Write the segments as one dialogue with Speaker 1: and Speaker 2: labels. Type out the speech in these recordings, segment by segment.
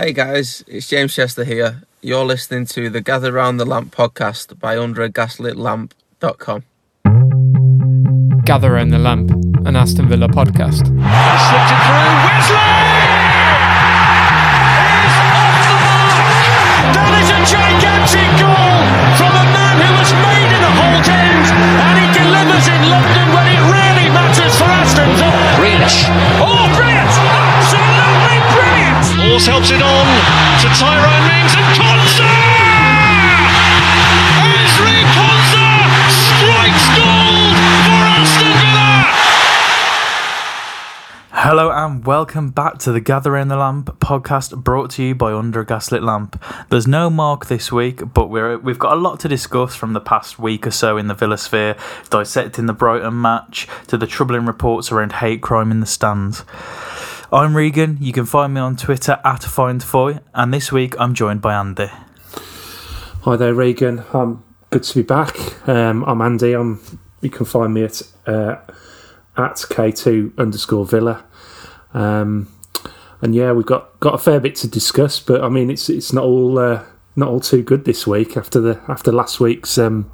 Speaker 1: Hey guys, it's James Chester here. You're listening to the Gather Round the Lamp podcast by underagaslitlamp.com.
Speaker 2: Gather Round the Lamp, an Aston Villa podcast.
Speaker 3: Slipped it through. Wesley! Is off the mark! That is a gigantic goal from a man who was made in a Holte End, and he delivers in London when it really matters for Aston Villa. Grealish. Oh, brilliant! Hause helps it on to Tyrone Mings and strikes gold for Aston Villa!
Speaker 4: Hello and welcome back to the Gather in the Lamp podcast brought to you by Under a Gaslit Lamp. There's no Mark this week, but we're, we've got a lot to discuss from the past week or so in the Villa sphere, dissecting the Brighton match to the troubling reports around hate crime in the stands. I'm Regan, you can find me on Twitter at FindFoy, and this week I'm joined by Andy.
Speaker 5: Hi there, Regan. Um, good to be back. Um, I'm Andy. I'm, you can find me at uh, at K2 underscore Villa. Um, and yeah, we've got, got a fair bit to discuss, but I mean, it's it's not all uh, not all too good this week after the after last week's um,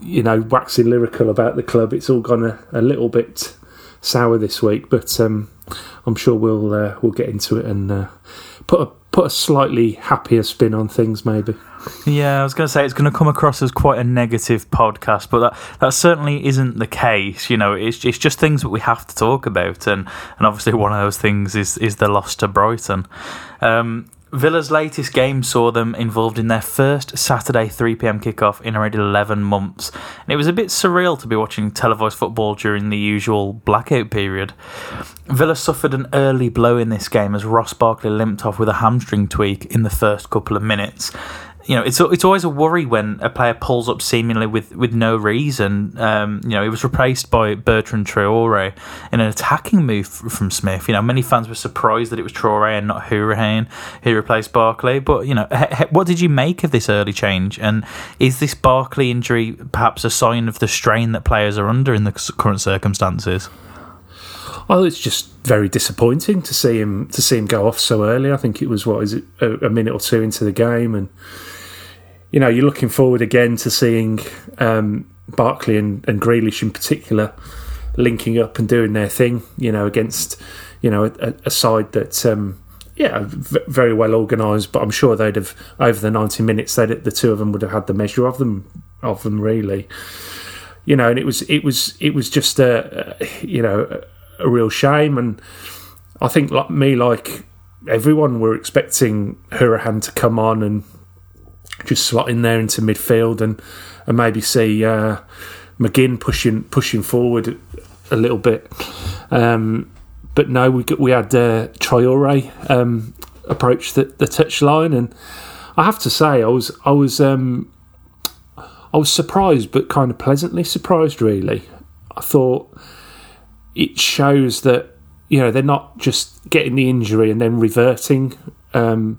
Speaker 5: you know waxing lyrical about the club. It's all gone a, a little bit sour this week, but um, I'm sure we'll uh, we'll get into it and uh, put a put a slightly happier spin on things, maybe.
Speaker 4: Yeah, I was going to say it's going to come across as quite a negative podcast, but that, that certainly isn't the case. You know, it's it's just things that we have to talk about, and, and obviously one of those things is is the loss to Brighton. Um, Villa's latest game saw them involved in their first Saturday 3 pm kickoff in around 11 months, and it was a bit surreal to be watching televised football during the usual blackout period. Villa suffered an early blow in this game as Ross Barkley limped off with a hamstring tweak in the first couple of minutes. You know, it's it's always a worry when a player pulls up seemingly with, with no reason. Um, you know, it was replaced by Bertrand Traore in an attacking move from Smith. You know, many fans were surprised that it was Traore and not Hourihane who replaced Barkley. But you know, he- he- what did you make of this early change? And is this Barkley injury perhaps a sign of the strain that players are under in the current circumstances?
Speaker 5: Oh, it's just very disappointing to see him to see him go off so early. I think it was what is it a, a minute or two into the game, and you know you're looking forward again to seeing um, Barkley and, and Grealish in particular linking up and doing their thing. You know against you know a, a side that. Um, yeah, v- very well organised, but I'm sure they'd have over the 90 minutes. They the two of them would have had the measure of them of them really you know, and it was it was it was just a, a you know a, a real shame, and I think like me, like everyone, were expecting Hourihane to come on and just slot in there into midfield and and maybe see uh, McGinn pushing pushing forward a little bit. Um, but no, we got, we had uh, Traore um, approach the, the touchline, and I have to say, I was I was um, I was surprised, but kind of pleasantly surprised. Really, I thought it shows that you know they're not just getting the injury and then reverting. Um,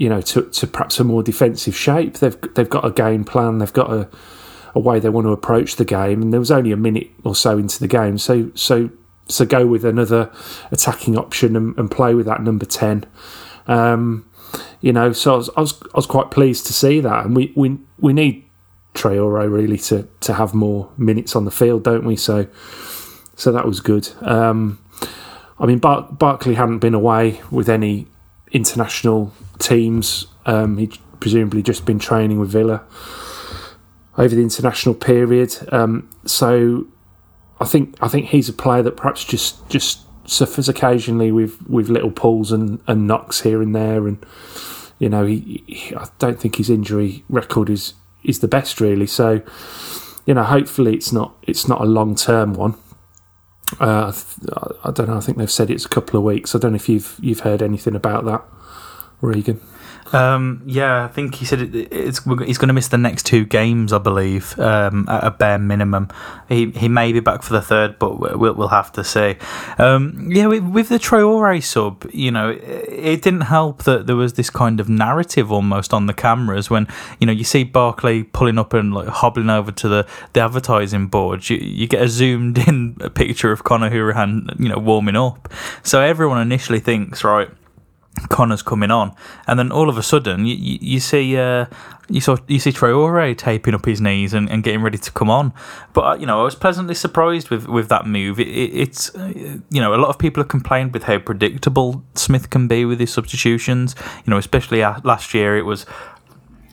Speaker 5: you know, to, to perhaps a more defensive shape. They've they've got a game plan. They've got a, a way they want to approach the game. And there was only a minute or so into the game, so so so go with another attacking option and, and play with that number ten. Um, you know, so I was, I was I was quite pleased to see that, and we we we need Traore really to to have more minutes on the field, don't we? So so that was good. Um, I mean, Bar- Barkley hadn't been away with any international teams. Um, he'd presumably just been training with Villa over the international period. Um, so I think I think he's a player that perhaps just just suffers occasionally with, with little pulls and, and knocks here and there, and you know he, he I don't think his injury record is is the best really. So you know hopefully it's not it's not a long term one. Uh, I I don't know. I think they've said it's a couple of weeks. I don't know if you've you've heard anything about that, Regan.
Speaker 4: Um, yeah, I think he said it, it's he's going to miss the next two games, I believe, um, at a bare minimum. He he may be back for the third, but we'll we'll have to see. Um, yeah, with, with the Traore sub, you know, it, it didn't help that there was this kind of narrative almost on the cameras when you know you see Barkley pulling up and like hobbling over to the, the advertising board. You you get a zoomed in picture of Conor Hourihane, you know, warming up. So everyone initially thinks right Conor's coming on, and then all of a sudden you, you, see uh, you saw you see Traore taping up his knees and, and getting ready to come on. But uh, you know I was pleasantly surprised with, with that move. It, it, it's uh, you know a lot of people have complained with how predictable Smith can be with his substitutions. You know especially last year it was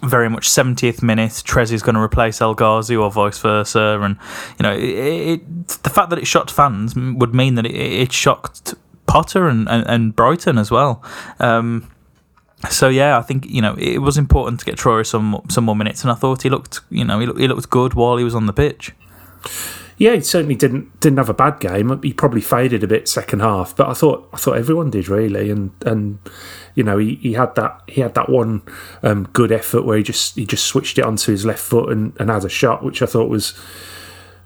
Speaker 4: very much 70th minute, Trez is going to replace El Ghazi or vice versa. And, you know, it, it, the fact that it shocked fans would mean that it, it shocked Potter and, and, and Brighton as well. Um, so yeah, I think you know it was important to get Troy some some more minutes, and I thought he looked you know he he looked good while he was on the pitch.
Speaker 5: Yeah, he certainly didn't didn't have a bad game. He probably faded a bit second half, but I thought I thought everyone did really, and and you know he, he had that he had that one um, good effort where he just he just switched it onto his left foot and, and had a shot, which I thought was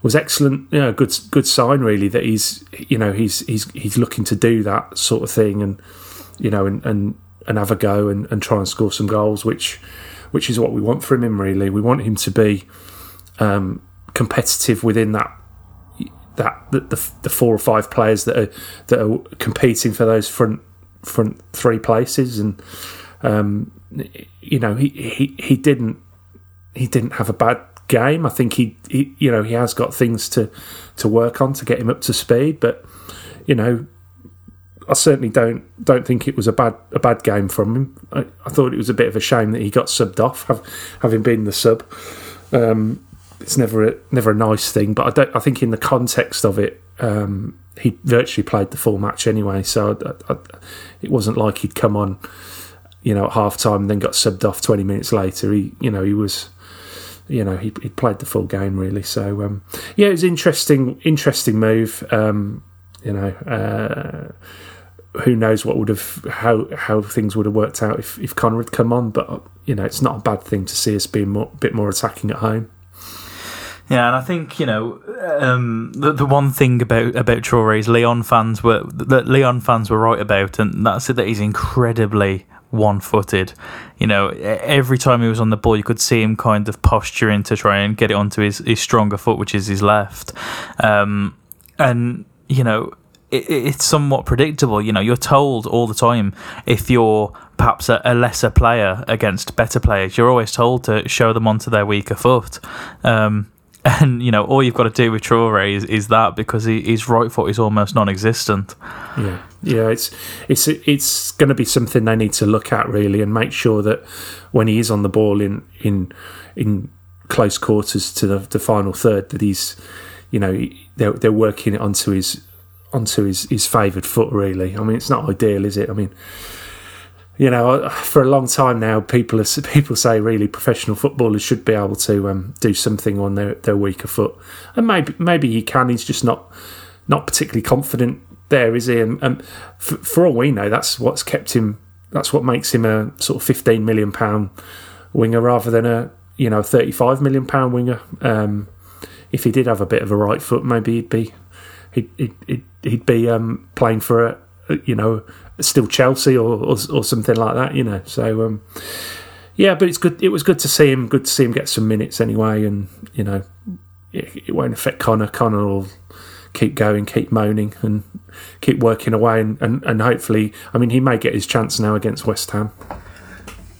Speaker 5: was excellent. You know, good good sign really that he's you know he's he's he's looking to do that sort of thing and you know and and, and have a go and, and try and score some goals, which which is what we want from him. Really, we want him to be um, competitive within that that the, the, the four or five players that are that are competing for those front front three places and. Um, you know, he, he, he didn't he didn't have a bad game. I think he, he, you know, he has got things to to work on to get him up to speed. But you know, I certainly don't don't think it was a bad a bad game from him. I, I thought it was a bit of a shame that he got subbed off, have, having been the sub. Um, it's never a, never a nice thing, but I don't. I think in the context of it, um, he virtually played the full match anyway. So I, I, it wasn't like he'd come on, you know, at half time and then got subbed off twenty minutes later. He, you know, he was you know, he, he played the full game really. So um, yeah, it was interesting, interesting move. Um, you know, uh, who knows what would have how how things would have worked out if if Conor had come on, but you know, it's not a bad thing to see us being more, a bit more attacking at home.
Speaker 4: Yeah, and I think you know um, the the one thing about about Traore is Lyon fans were that Lyon fans were right about, and that's it. That he's incredibly one footed. You know, every time he was on the ball, you could see him kind of posturing to try and get it onto his, his stronger foot, which is his left. Um, and, you know, it, it's somewhat predictable. You know, you're told all the time if you're perhaps a, a, lesser player against better players, you're always told to show them onto their weaker foot. Um, and you know, all you've got to do with Traore is, is that because he, his right foot is almost non-existent.
Speaker 5: Yeah, yeah, it's it's it's going to be something they need to look at really and make sure that when he is on the ball in in in close quarters to the, the final third, that he's you know they're they're working it onto his onto his his favoured foot. Really, I mean, it's not ideal, is it? I mean you know, for a long time now, people people say really professional footballers should be able to um, do something on their, their weaker foot, and maybe maybe he can. He's just not not particularly confident there, is he? And, and for, for, all we know, that's what's kept him. That's what makes him a sort of fifteen million pound winger rather than a you know thirty five million pound winger. Um, if he did have a bit of a right foot, maybe he'd be he'd he'd, he'd be um, playing for a you know still Chelsea or, or, or something like that, you know. So um, yeah, but it's good. It was good to see him. Good to see him get some minutes anyway, and you know, it, it won't affect Conor. Conor will keep going, keep moaning, and keep working away, and, and, and hopefully, I mean, he may get his chance now against West Ham.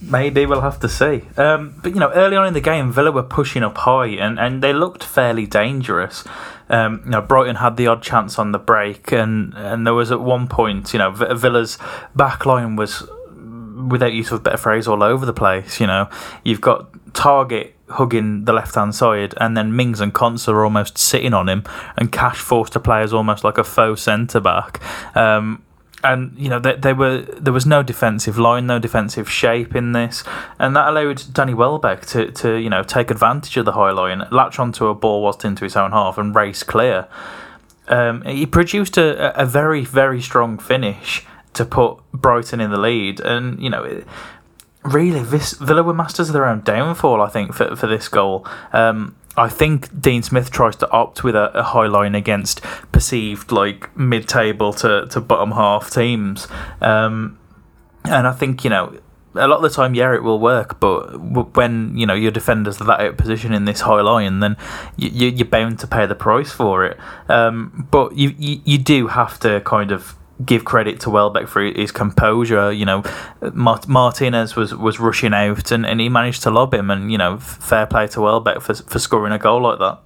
Speaker 4: Maybe we'll have to see. Um, but you know, early on in the game, Villa were pushing up high, and, and they looked fairly dangerous. Um, you know, Brighton had the odd chance on the break, and, and there was at one point, you know, Villa's back line was, without use of a better phrase, all over the place. You know, you've got Targett hugging the left hand side, and then Mings and Konsa are almost sitting on him, and Cash forced to play as almost like a faux centre back. Um, and you know they, they were there was no defensive line, no defensive shape in this, and that allowed Danny Welbeck to, to you know take advantage of the high line, latch onto a ball whilst into his own half, and race clear. Um, he produced a, a very very strong finish to put Brighton in the lead, and you know. really, this Villa were masters of their own downfall. I think for for this goal, um, I think Dean Smith tries to opt with a, a high line against perceived like mid table to, to bottom half teams. Um, and I think, you know, a lot of the time, yeah, it will work, but when you know your defenders are that out position in this high line, then you, you're bound to pay the price for it. Um, but you, you you do have to kind of give credit to Welbeck for his composure. You know, Mart- Martinez was, was rushing out and, and he managed to lob him, and you know, fair play to Welbeck for for scoring a goal like that.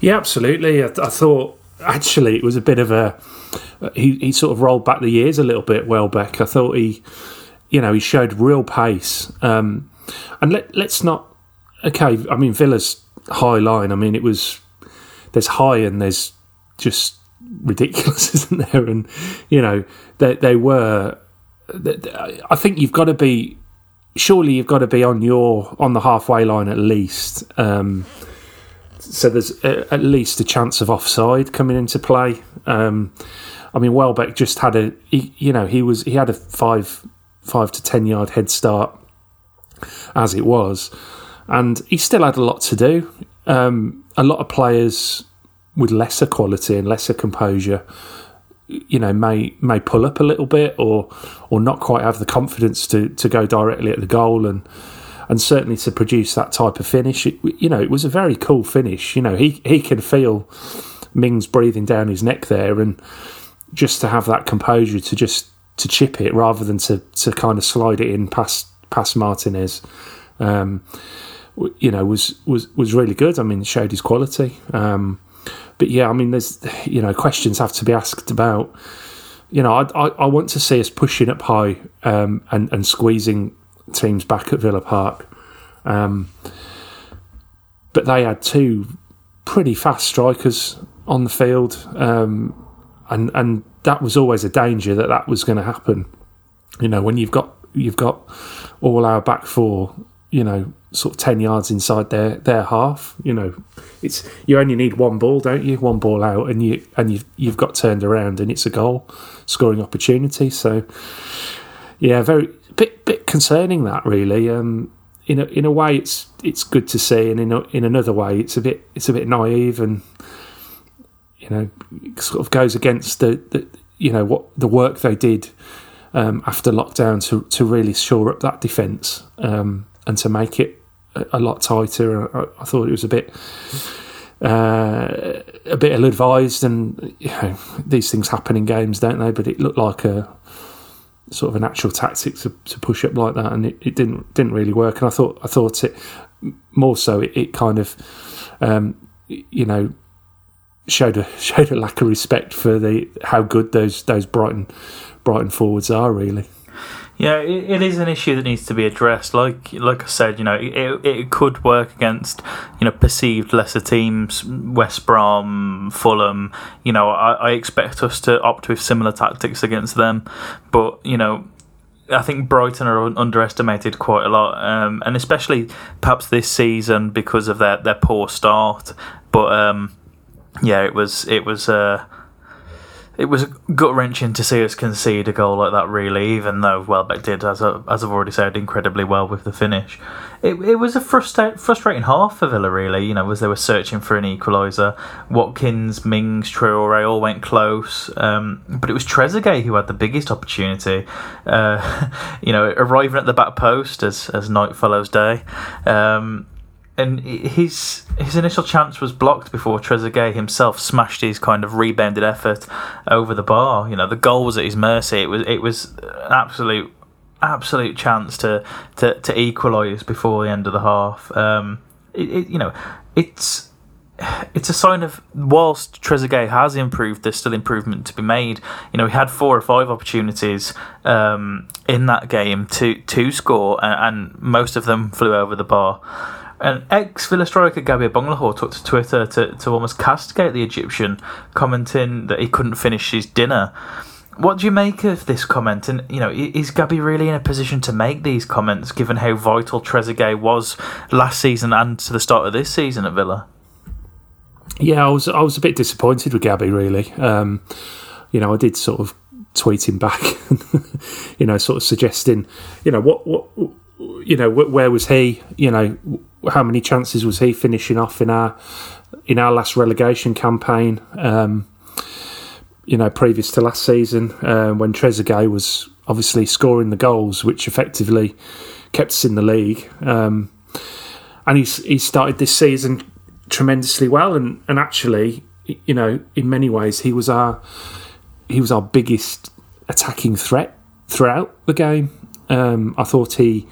Speaker 5: Yeah, absolutely. I, I thought actually it was a bit of a he, he sort of rolled back the years a little bit. Welbeck, I thought he, you know, he showed real pace. Um, and let let's not okay. I mean, Villa's high line. I mean, it was there's high and there's just ridiculous, isn't there? And you know, they they were. I think you've got to be. Surely you've got to be on your on the halfway line at least. Um, so there's a, at least a chance of offside coming into play. Um, I mean, Welbeck just had a, he, you know, he was he had a five five to ten yard head start as it was, and he still had a lot to do. Um, a lot of players with lesser quality and lesser composure, you know, may may pull up a little bit or or not quite have the confidence to to go directly at the goal and and certainly to produce that type of finish, it, you know, it was a very cool finish. You know, he he can feel Mings breathing down his neck there, and just to have that composure to just to chip it rather than to to kind of slide it in past past Martinez. Um, you know, was was was really good. I mean, showed his quality. Um, but yeah, I mean, there's you know questions have to be asked about. You know, I I, I want to see us pushing up high um, and and squeezing teams back at Villa Park. Um, but they had two pretty fast strikers on the field, um, and and that was always a danger that that was going to happen. You know, when you've got you've got all our back four, you know, sort of ten yards inside their their half. You know, it's you only need one ball, don't you? One ball out, and you and you you've got turned around, and it's a goal scoring opportunity. So, yeah, very bit bit concerning that really. Um, in a in a way, it's it's good to see, and in a, in another way, it's a bit it's a bit naive, and you know, sort of goes against the, the you know what the work they did um, after lockdown to to really shore up that defence um, and to make it a, a lot tighter. I, thought it was a bit. Uh, a bit ill advised, and you know, these things happen in games, don't they? But it looked like a sort of an actual tactic to, to push up like that, and it, it didn't didn't really work. And I thought I thought it more so it, it kind of um, you know showed a showed a lack of respect for the how good those those Brighton Brighton forwards are really.
Speaker 4: Yeah, it, it is an issue that needs to be addressed. Like like I said, you know, it, it could work against you know perceived lesser teams, West Brom, Fulham. You know, I, I expect us to opt with similar tactics against them, but you know. I think Brighton are underestimated quite a lot, um, and especially perhaps this season because of their, their poor start. But um, yeah, it was it was uh, it was gut wrenching to see us concede a goal like that. Really, even though Welbeck did, as I, as I've already said, incredibly well with the finish. It it was a frustra- frustrating half for Villa. Really, you know, as they were searching for an equaliser. Watkins, Mings, Traore all went close, um, but it was Trezeguet who had the biggest opportunity. Uh, you know, arriving at the back post as as night follows day. Um, and his his initial chance was blocked before Trezeguet himself smashed his kind of rebounded effort over the bar. You know, the goal was at his mercy. It was it was an absolute absolute chance to to, to equalise before the end of the half. Um, it, it, you know, it's it's a sign of whilst Trezeguet has improved, there's still improvement to be made. You know, he had four or five opportunities um, in that game to to score, and, and most of them flew over the bar. And ex Villa striker Gabby Agbonlahor took to Twitter to, to almost castigate the Egyptian, commenting that he couldn't finish his dinner. What do you make of this comment? And you know, is Gabby really in a position to make these comments, given how vital Trezeguet was last season and to the start of this season at Villa?
Speaker 5: Yeah, I was I was a bit disappointed with Gabby. Really, um, you know, I did sort of tweet him back, you know, sort of suggesting, you know, what what you know, where was he? You know, how many chances was he finishing off in our in our last relegation campaign? Um, you know, previous to last season, uh, when Trezeguet was obviously scoring the goals, which effectively kept us in the league. Um, and he's he started this season tremendously well, and and actually, you know, in many ways, he was our he was our biggest attacking threat throughout the game. Um, I thought he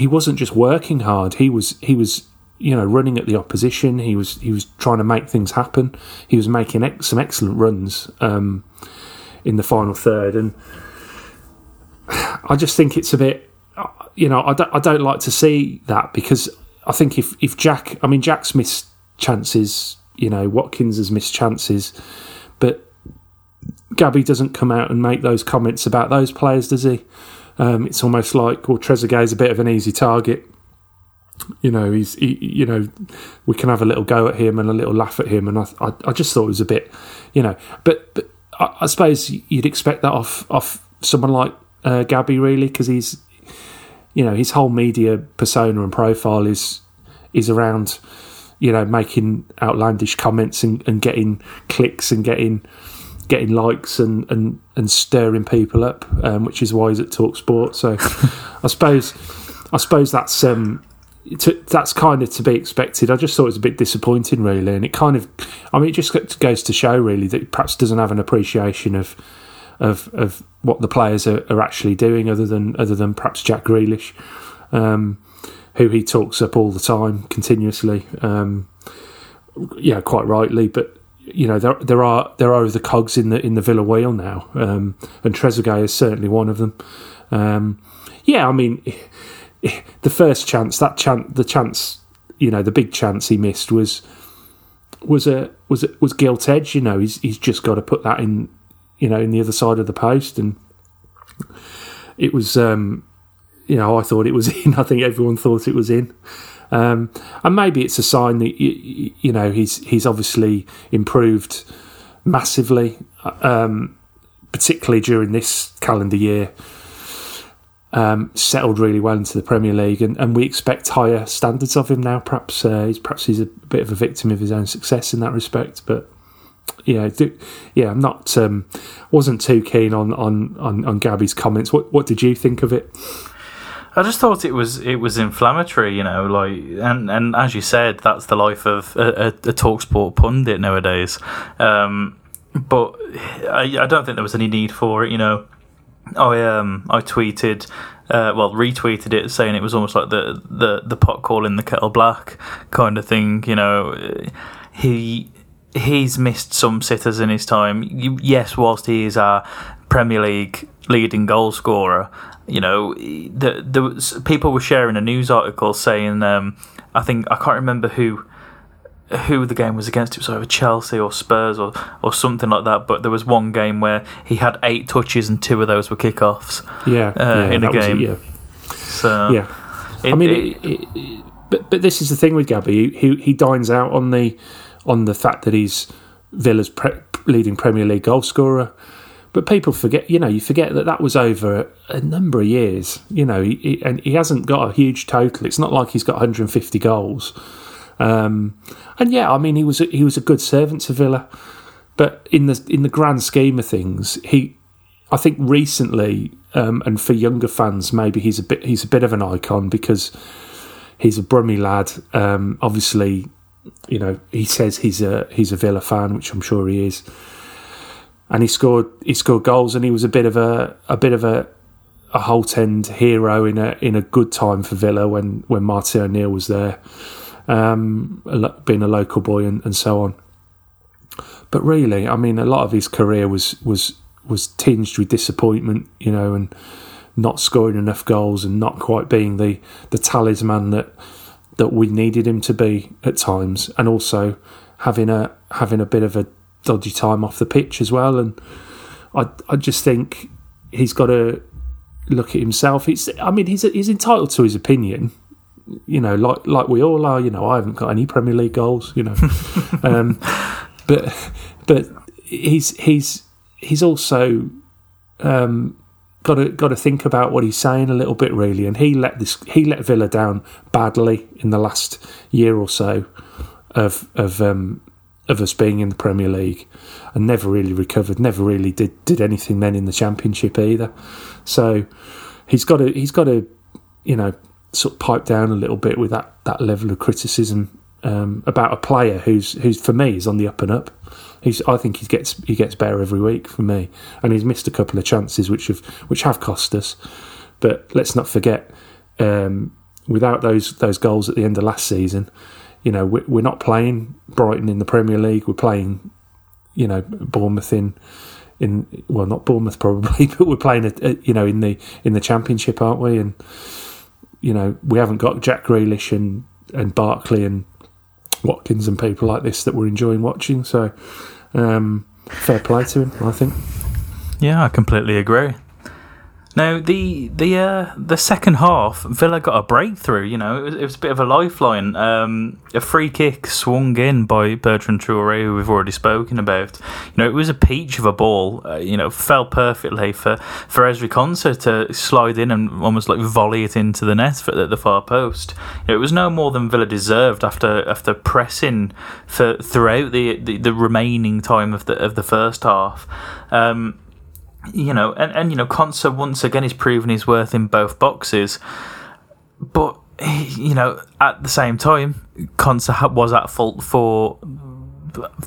Speaker 5: he wasn't just working hard. He was he was you know running at the opposition. He was he was trying to make things happen. He was making ex- some excellent runs um, in the final third, and I just think it's a bit you know I don't I don't like to see that because I think if if Jack I mean Jack's missed chances. You know Watkins has missed chances, but Gabby doesn't come out and make those comments about those players, does he? Um, it's almost like well, Trezeguet is a bit of an easy target. You know, he's he, you know we can have a little go at him and a little laugh at him, and I I, I just thought it was a bit, you know, but but I, I suppose you'd expect that off off someone like uh, Gabby really because he's you know his whole media persona and profile is is around you know making outlandish comments and, and getting clicks and getting getting likes and, and, and stirring people up, um, which is why he's at Talk Sport. So I suppose I suppose that's um, to, that's kind of to be expected. I just thought it was a bit disappointing, really, and it kind of I mean it just goes to show really that he perhaps doesn't have an appreciation of of of what the players are, are actually doing, other than other than perhaps Jack Grealish. Um, who he talks up all the time, continuously. Um, yeah, quite rightly, but you know there there are there are the cogs in the in the Villa wheel now, um, and Trezeguet is certainly one of them. Um, yeah, I mean, the first chance, that chance, the chance, you know, the big chance he missed was was a was a, was gilt edge. You know, he's he's just got to put that in, you know, in the other side of the post, and it was. Um, you know, I thought it was in. I think everyone thought it was in. Um, and maybe it's a sign that you, you, know he's he's obviously improved massively, um, particularly during this calendar year. Um, settled really well into the Premier League, and, and we expect higher standards of him now. Perhaps uh, he's perhaps he's a bit of a victim of his own success in that respect, but yeah, do, yeah, I'm not um, wasn't too keen on, on, on, on Gabby's comments. What what did you think of it?
Speaker 4: I just thought it was it was inflammatory, you know, like and and as you said, that's the life of a, a, a talksport pundit nowadays. Um, but I, I don't think there was any need for it, you know. I um I tweeted, uh, well retweeted it saying it was almost like the the the pot calling the kettle black kind of thing, you know. He he's missed some sitters in his time. Yes, whilst he is our Premier League leading goal scorer, you know, the, the people were sharing a news article saying, um, I think I can't remember who who the game was against. It was either Chelsea or Spurs or or something like that. But there was one game where he had eight touches and two of those were kickoffs.
Speaker 5: Yeah,
Speaker 4: uh,
Speaker 5: yeah
Speaker 4: in a game.
Speaker 5: It, yeah.
Speaker 4: So
Speaker 5: yeah,
Speaker 4: it,
Speaker 5: I mean, it, but but this is the thing with Gabby. He he dines out on the on the fact that he's Villa's pre- leading Premier League goal scorer. But people forget, you know, you forget that that was over a number of years, you know, he, he, and he hasn't got a huge total. It's not like he's got 150 goals. Um, and yeah, I mean, he was a, he was a good servant to Villa, but in the in the grand scheme of things, he, I think recently, um, and for younger fans, maybe he's a bit he's a bit of an icon because he's a Brummy lad. Um, obviously, you know, he says he's a he's a Villa fan, which I'm sure he is and he scored he scored goals, and he was a bit of a a bit of a a Holte End hero in a in a good time for Villa when when Martin O'Neill was there, um, being a local boy and, and so on. But really, I mean, a lot of his career was was was tinged with disappointment, you know, and not scoring enough goals and not quite being the the talisman that that we needed him to be at times, and also having a having a bit of a dodgy time off the pitch as well. And I I just think he's got to look at himself. It's I mean he's he's entitled to his opinion. You know, like like we all are. You know, I haven't got any Premier League goals. You know, um, but but he's he's he's also um, got to got to think about what he's saying a little bit really. And he let this he let Villa down badly in the last year or so of of um, of us being in the Premier League and never really recovered, never really did, did anything then in the Championship either. So he's got to he's got to you know sort of pipe down a little bit with that, that level of criticism um, about a player who's who's for me is on the up and up. He's I think he gets he gets better every week for me, and he's missed a couple of chances which have which have cost us. But let's not forget, um, without those those goals at the end of last season, you know we're, not playing Brighton in the Premier League. We're playing, you know, Bournemouth in in well not Bournemouth probably, but we're playing you know in the in the Championship, aren't we? And you know we haven't got Jack Grealish and and Barkley and Watkins and people like this that we're enjoying watching. So um, fair play to him, I think.
Speaker 4: Yeah, I completely agree. Now the the uh, the second half, Villa got a breakthrough. You know, it was, it was a bit of a lifeline. Um, a free kick swung in by Bertrand Traore, who we've already spoken about. You know, it was a peach of a ball. Uh, you know, fell perfectly for for Ezri Konsa to slide in and almost like volley it into the net the, the far post. You know, it was no more than Villa deserved after after pressing for throughout the, the, the remaining time of the of the first half. Um, you know, and, and you know, Konsa once again is proving his worth in both boxes, but you know, at the same time, Konsa was at fault for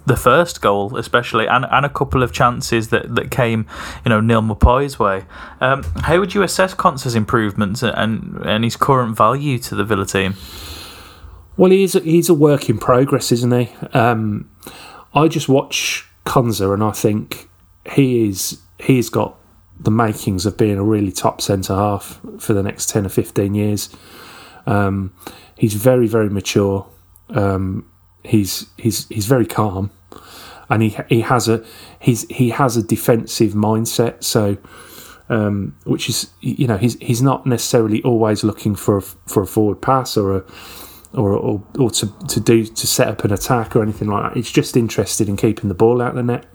Speaker 4: the first goal, especially, and, and a couple of chances that, that came, you know, Neal Maupay's way. Um, how would you assess Konsa's improvements and and his current value to the Villa team?
Speaker 5: Well, he's a, he's a work in progress, isn't he? Um, I just watch Konsa and I think he is he's got the makings of being a really top centre half for the next 10 or 15 years. Um, he's very, very mature. Um, he's, he's, he's very calm and he, he has a, he's, he has a defensive mindset. So, um, which is, you know, he's, he's not necessarily always looking for, a, for a forward pass or a, or, or, or to, to do, to set up an attack or anything like that. He's just interested in keeping the ball out of the net.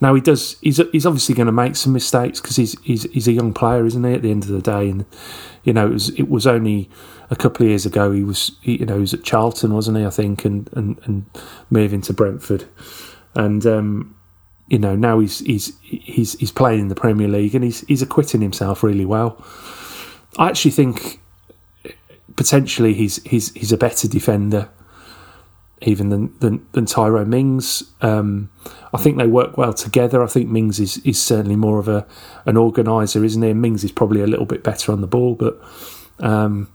Speaker 5: Now he does. He's he's obviously going to make some mistakes because he's he's he's a young player, isn't he? At the end of the day, and you know it was it was only a couple of years ago he was he, you know he was at Charlton, wasn't he? I think, and and and moving to Brentford, and um, you know now he's he's he's he's playing in the Premier League and he's he's acquitting himself really well. I actually think potentially he's he's he's a better defender even than than, than Tyrone Mings. Um, I think they work well together. I think Mings is, is certainly more of a an organizer, isn't he? And Mings is probably a little bit better on the ball, but um,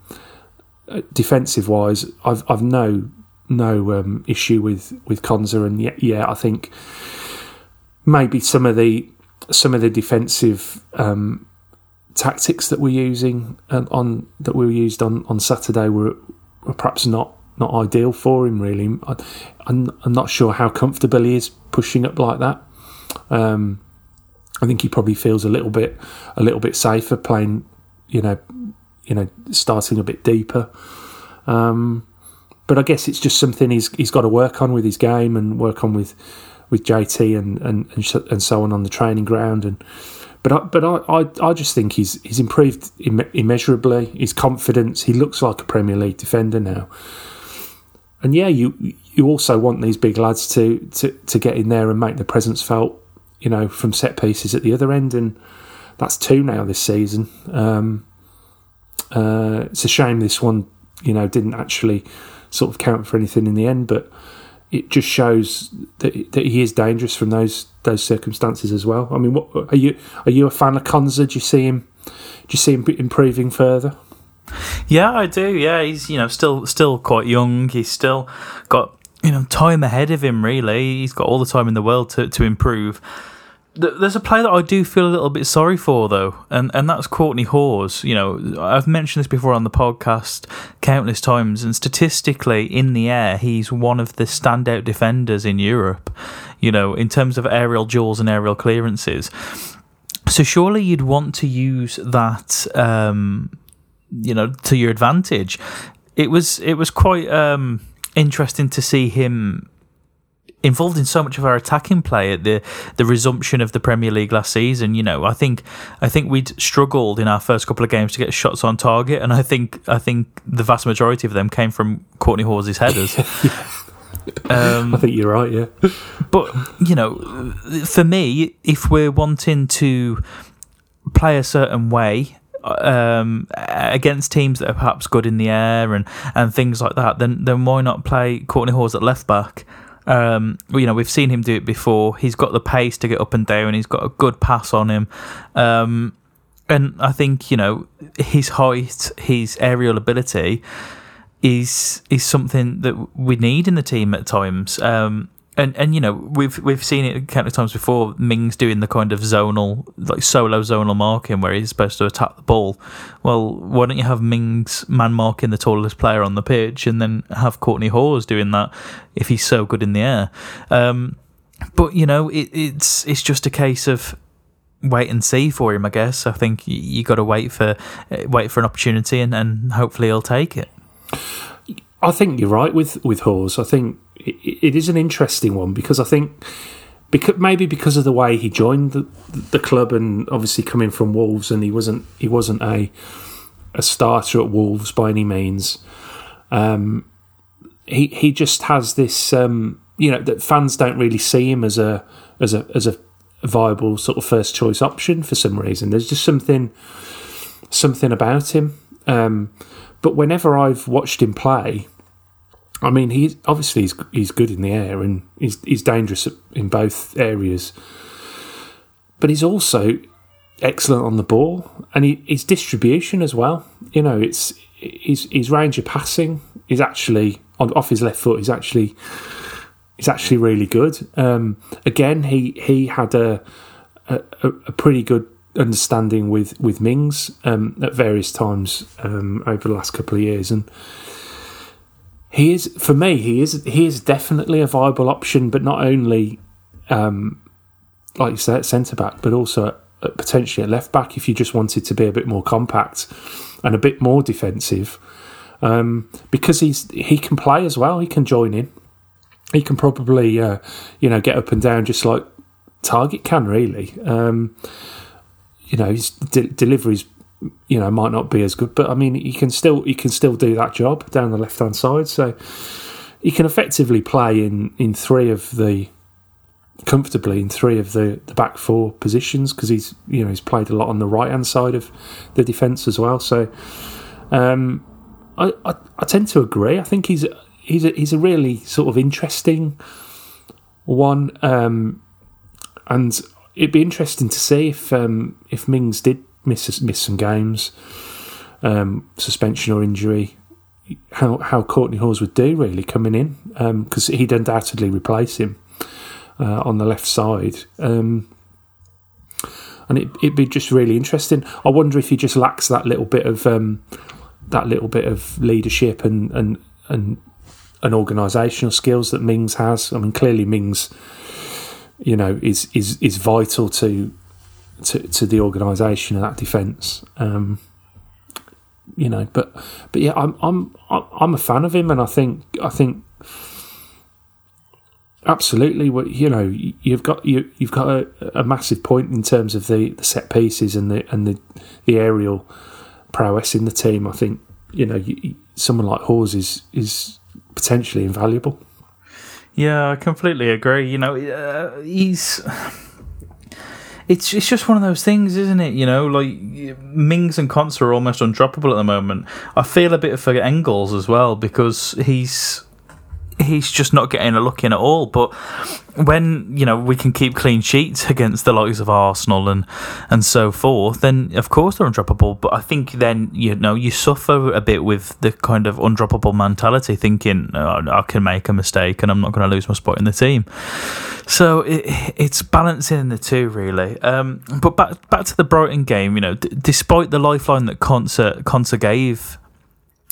Speaker 5: defensive wise, I've I've no no um, issue with with Konsa, and yeah, yeah, I think maybe some of the some of the defensive um, tactics that we're using uh, on that we used on on Saturday were, were perhaps not not ideal for him. Really, I, am I'm not sure how comfortable he is pushing up like that. Um, I think he probably feels a little bit a little bit safer playing, you know, you know, starting a bit deeper. Um, but I guess it's just something he's he's got to work on with his game and work on with with JT and and and, and so on on the training ground and. But I, but I, I, I just think he's he's improved immeasurably. His confidence. He looks like a Premier League defender now and yeah, you you also want these big lads to, to, to get in there and make the presence felt, you know, from set pieces at the other end, and that's two now this season. Um, uh, it's a shame this one, you know, didn't actually sort of count for anything in the end, but it just shows that that he is dangerous from those those circumstances as well. I mean, what are you are you a fan of Konsa? Do you see him? Do you see him improving further?
Speaker 4: Yeah, I do. Yeah, he's you know still still quite young. He's still got you know time ahead of him. Really, he's got all the time in the world to to improve. There's a player that I do feel a little bit sorry for, though, and, and that's Kortney Hause. You know, I've mentioned this before on the podcast countless times, and statistically, in the air, he's one of the standout defenders in Europe, you know, in terms of aerial duels and aerial clearances. So, surely you'd want to use that um, you know to your advantage. It was it was quite um, interesting to see him involved in so much of our attacking play at the the resumption of the Premier League last season. You know, I think I think we'd struggled in our first couple of games to get shots on target, and I think I think the vast majority of them came from Kortney Hause's headers.
Speaker 5: um, I think you're right, yeah.
Speaker 4: But you know, for me, if we're wanting to play a certain way, um, against teams that are perhaps good in the air and, and things like that, then then why not play Kortney Hause at left back? Um, you know, we've seen him do it before. He's got the pace to get up and down. He's got a good pass on him. Um, and I think, you know, his height, his aerial ability is is something that we need in the team at times. Um, and and you know we've we've seen it countless times before. Mings doing the kind of zonal, like solo zonal marking where he's supposed to attack the ball. Well, why don't you have Mings man marking the tallest player on the pitch, and then have Kortney Hause doing that if he's so good in the air? Um, but you know, it, it's it's just a case of wait and see for him. I guess I think you, you got to wait for wait for an opportunity, and, and hopefully he'll take it.
Speaker 5: I think you're right with with Hause. I think it, it is an interesting one because I think because maybe because of the way he joined the, the club and obviously coming from Wolves and he wasn't he wasn't a a starter at Wolves by any means. Um, he he just has this um, you know that fans don't really see him as a as a as a viable sort of first choice option for some reason. There's just something something about him. Um, but whenever I've watched him play, I mean, he's obviously he's he's good in the air and he's he's dangerous in both areas. But he's also excellent on the ball and he, his distribution as well. You know, it's his his range of passing is actually on off his left foot. He's actually he's actually really good. Um, again, he he had a, a a pretty good understanding with with Mings um, at various times um, over the last couple of years, and he is for me he is he is definitely a viable option, but not only um, like you said centre back, but also at, potentially at left back if you just wanted to be a bit more compact and a bit more defensive. Um, because he's he can play as well. He can join in. He can probably uh, you know get up and down just like Targett can really. Um, you know his de- deliveries you know might not be as good, but I mean he can still he can still do that job down the left hand side. So he can effectively play in in three of the comfortably in three of the, the back four positions because he's you know he's played a lot on the right hand side of the defence as well. So um, I, I, I tend to agree. I think he's he's a, he's a really sort of interesting one, um, and it'd be interesting to see if um, if Mings did miss miss some games, um, suspension or injury, how how Kortney Hause would do really coming in because um, he'd undoubtedly replace him uh, on the left side. Um, and it, it'd be just really interesting. I wonder if he just lacks that little bit of um, that little bit of leadership and and and, and organisational skills that Mings has. I mean, clearly Mings you know, is is is vital to to, to the organisation and that defence. Um, you know, but but yeah, I'm I'm I'm a fan of him, and I think I think absolutely. What you know, you've got you you've got a, a massive point in terms of the, the set pieces and the and the the aerial prowess in the team. I think you know you, someone like Hause is is potentially invaluable.
Speaker 4: Yeah, I completely agree. You know, uh, he's. It's it's just one of those things, isn't it? You know, like Mings and Konsa are almost undroppable at the moment. I feel a bit of for Engels as well because he's he's just not getting a look in at all. But when you know we can keep clean sheets against the likes of Arsenal and and so forth, then of course they're undroppable. But I think then you know you suffer a bit with the kind of undroppable mentality, thinking oh, I can make a mistake and I'm not going to lose my spot in the team. So it, it's balancing the two really. Um, but back back to the Brighton game, you know, d- despite the lifeline that Konsa Konsa gave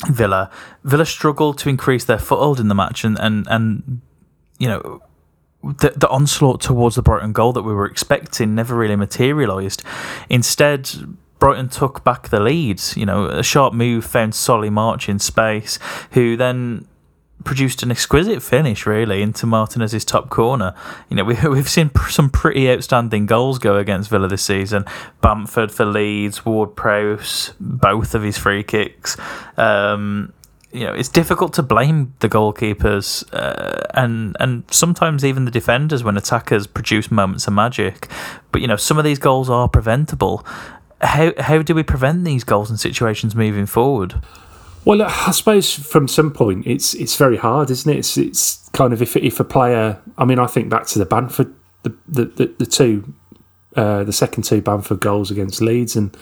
Speaker 4: Villa. Villa struggled to increase their foothold in the match, and and and you know. The, the onslaught towards the Brighton goal that we were expecting never really materialised. Instead, Brighton took back the lead. You know, a sharp move found Solly March in space, who then produced an exquisite finish, really, into Martinez's top corner. You know, we, we've seen some pretty outstanding goals go against Villa this season. Bamford for Leeds, Ward Prowse, both of his free kicks. Um, you know, it's difficult to blame the goalkeepers uh, and and sometimes even the defenders when attackers produce moments of magic. But you know, some of these goals are preventable, how how do we prevent these goals and situations moving forward?
Speaker 5: Well, I suppose from some point it's it's very hard, isn't it? It's it's kind of if if a player. I mean, I think back to the Bamford, the the the, the two, uh, the second two Bamford goals against Leeds, and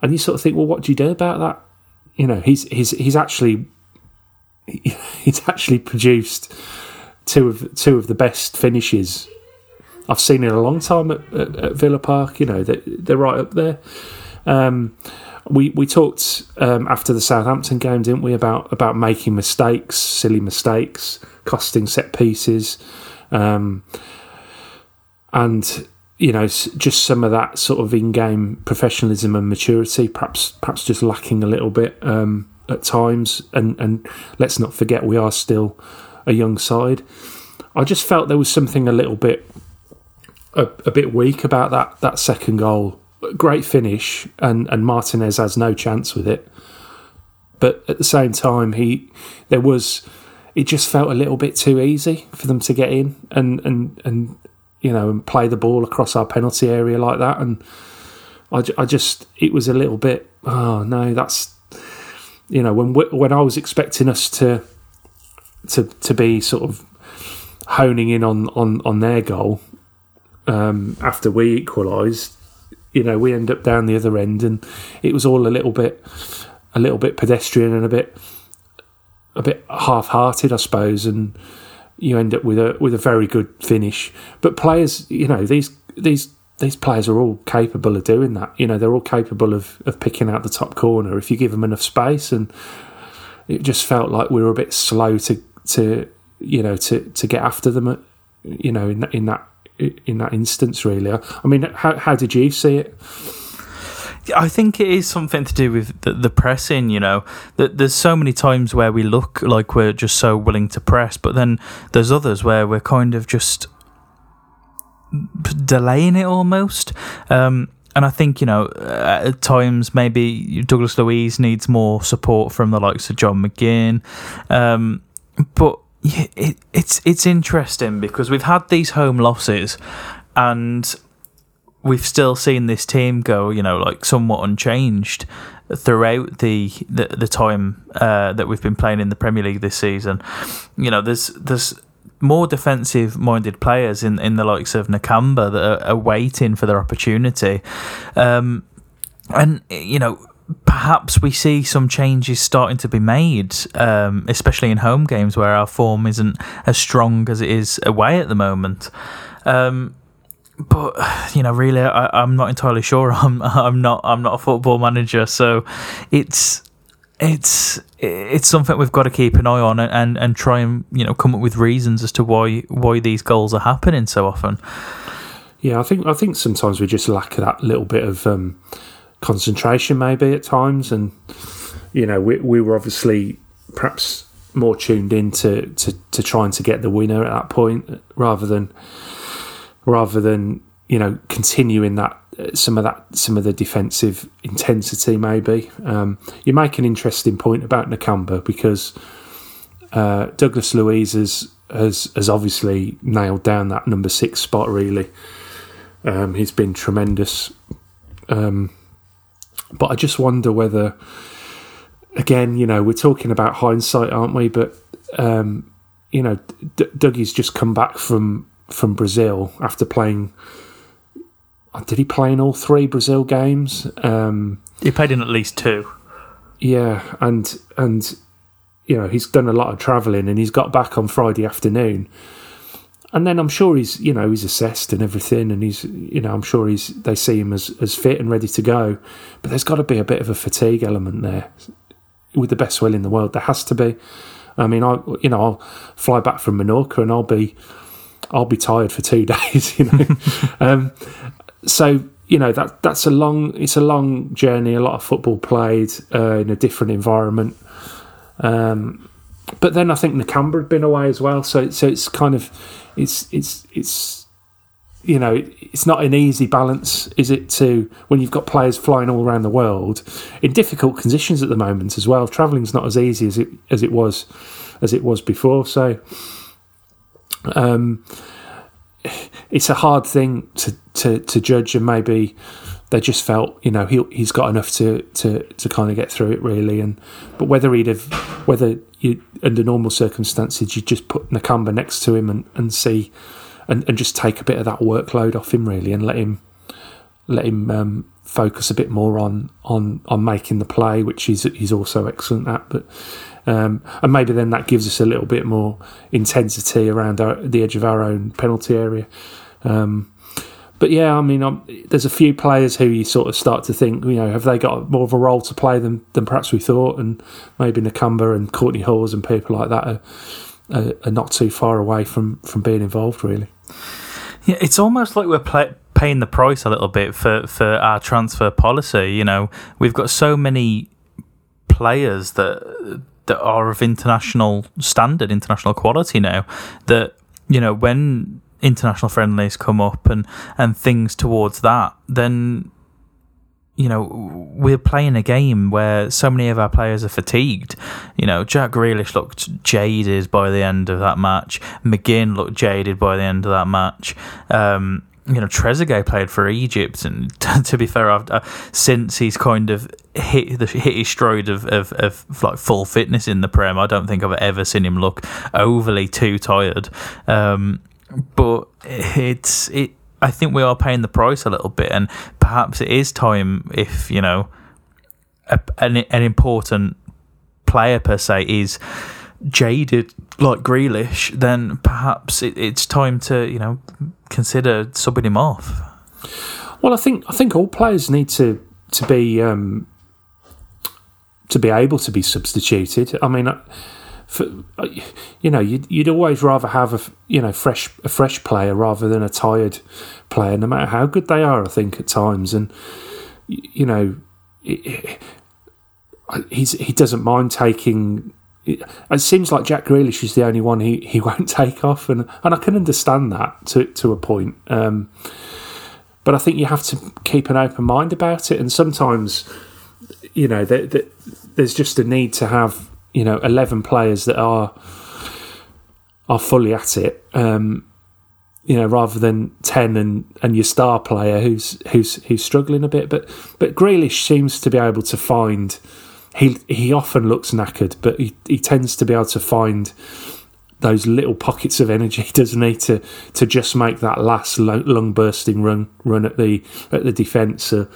Speaker 5: and you sort of think, well, what do you do about that? You know, he's he's he's actually he's actually produced two of two of the best finishes I've seen in a long time at, at, at Villa Park. You know, they're, they're right up there. Um, we we talked um, after the Southampton game, didn't we, about about making mistakes, silly mistakes, costing set pieces, um, and you know just some of that sort of in-game professionalism and maturity, perhaps perhaps just lacking a little bit um, at times. And and let's not forget we are still a young side. I just felt there was something a little bit a, a bit weak about that that second goal great finish, and, and Martinez has no chance with it. But at the same time, he there was it just felt a little bit too easy for them to get in and and and you know and play the ball across our penalty area like that. And I, I just it was a little bit oh no that's you know when when I was expecting us to to to be sort of honing in on on on their goal um, after we equalised you know, we end up down the other end, and it was all a little bit, a little bit pedestrian and a bit, a bit half-hearted, I suppose, and you end up with a with a very good finish. But players, you know, these these these players are all capable of doing that. You know, they're all capable of of picking out the top corner if you give them enough space, and it just felt like we were a bit slow to to you know to to get after them. Uh, you know, in in that in that instance, really. I mean, how, how did you see it?
Speaker 4: I think it is something to do with the, the pressing. You know, that there's so many times where we look like we're just so willing to press, but then there's others where we're kind of just delaying it almost. Um, and I think you know at times maybe Douglas Luiz needs more support from the likes of John McGinn, um, but yeah, it, it's it's interesting because we've had these home losses, and we've still seen this team go, you know, like somewhat unchanged throughout the the, the time uh, that we've been playing in the Premier League this season. You know, there's there's more defensive minded players in, in the likes of Nakamba that are, are waiting for their opportunity. Um, and you know perhaps we see some changes starting to be made, um, especially in home games where our form isn't as strong as it is away at the moment. Um, but you know, really, I, am not entirely sure. I'm I'm not I'm not a football manager, so it's it's it's something we've got to keep an eye on and, and try and you know come up with reasons as to why why these goals are happening so often.
Speaker 5: Yeah, I think I think sometimes we just lack that little bit of. Um, concentration maybe at times, and you know we we were obviously perhaps more tuned in to, to, to trying to get the winner at that point rather than rather than you know continuing that some of that some of the defensive intensity maybe. Um, you make an interesting point about Nakamba because uh, Douglas Luiz has, has has obviously nailed down that number six spot really. Um, he's been tremendous. Um, but I just wonder whether, again, you know, we're talking about hindsight, aren't we? But um, you know, D- Dougie's just come back from from Brazil after playing. Uh, did he play in all three Brazil games? Um,
Speaker 4: he played in at least two.
Speaker 5: Yeah, and and you know he's done a lot of travelling, and he's got back on Friday afternoon and then I'm sure he's you know he's assessed and everything, and he's you know I'm sure he's they see him as as fit and ready to go, but there's got to be a bit of a fatigue element there. With the best will in the world, there has to be. I mean, I you know I'll fly back from Menorca and I'll be I'll be tired for two days, you know. um, so you know that that's a long it's a long journey, a lot of football played uh, in a different environment. Um, but then I think Nakamba had been away as well, so so it's kind of it's it's it's you know it's not an easy balance, is it? To when you've got players flying all around the world in difficult conditions at the moment as well. Traveling's not as easy as it as it was as it was before, so um, it's a hard thing to, to, to judge and maybe they just felt you know he he's got enough to, to, to kind of get through it really. And but whether he'd have whether you under normal circumstances you just put Nakamba next to him and, and see and, and just take a bit of that workload off him really and let him let him um, focus a bit more on on on making the play which he's he's also excellent at. But um, and maybe then that gives us a little bit more intensity around our, the edge of our own penalty area. Um, but yeah, I mean, um, there's a few players who you sort of start to think, you know, have they got more of a role to play than, than perhaps we thought? And maybe Nakamba and Kortney Hause and people like that are, are, are, not too far away from, from being involved, really.
Speaker 4: Yeah, it's almost like we're play, paying the price a little bit for, for our transfer policy. You know, we've got so many players that that are of international standard, international quality now that you know when international friendlies come up and and things towards that, then you know we're playing a game where so many of our players are fatigued. You know, Jack Grealish looked jaded by the end of that match. McGinn looked jaded by the end of that match. Um, you know, Trezeguet played for Egypt, and to be fair, after, uh, since he's kind of hit the hit his stride of, of, of like full fitness in the Prem, I don't think I've ever seen him look overly too tired. Um, but it's it. I think we are paying the price a little bit, and perhaps it is time if you know a, an an important player per se is jaded like Grealish, then perhaps it, it's time to you know consider subbing him off.
Speaker 5: Well, I think I think all players need to to be um, to be able to be substituted. I mean for, you know, you'd, you'd always rather have a you know fresh a fresh player rather than a tired player, no matter how good they are. I think at times, and you know, he's he doesn't mind taking. It seems like Jack Grealish is the only one he, he won't take off, and and I can understand that to to a point. Um, but I think you have to keep an open mind about it, and sometimes, you know, there's just a need to have you know, eleven players that are are fully at it. Um, you know, rather than ten and, and your star player who's who's who's struggling a bit. But but Grealish seems to be able to find. He he often looks knackered, but he, he tends to be able to find those little pockets of energy, doesn't he, to to just make that last lung bursting run run at the at the defence, uh,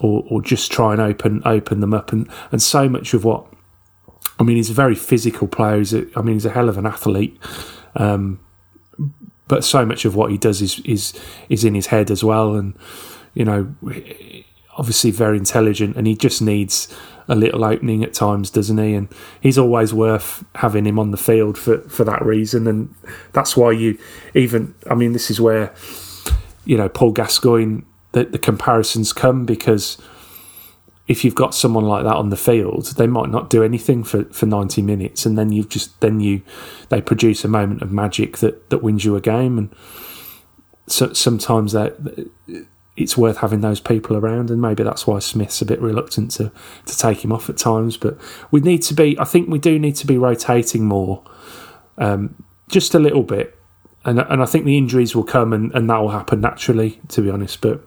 Speaker 5: or or just try and open open them up, and and so much of what I mean, he's a very physical player. He's a, I mean, he's a hell of an athlete. Um, but so much of what he does is is is in his head as well, and you know, obviously very intelligent, and he just needs a little opening at times, doesn't he? And he's always worth having him on the field for for that reason, and that's why you even. I mean, this is where you know Paul Gascoigne. The, the comparisons come because if you've got someone like that on the field, they might not do anything for, for 90 minutes, and then you've just then you they produce a moment of magic that, that wins you a game, and so sometimes that it's worth having those people around, and maybe that's why Smith's a bit reluctant to to take him off at times. But we need to be, I think we do need to be rotating more, um, just a little bit, and and I think the injuries will come, and, and that will happen naturally, to be honest, but.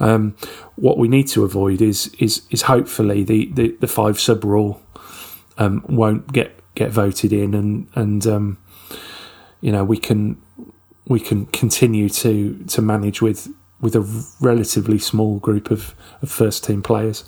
Speaker 5: Um, what we need to avoid is is is hopefully the, the, the five sub rule um, won't get get voted in, and and um, you know we can we can continue to to manage with with a relatively small group of, of first team players.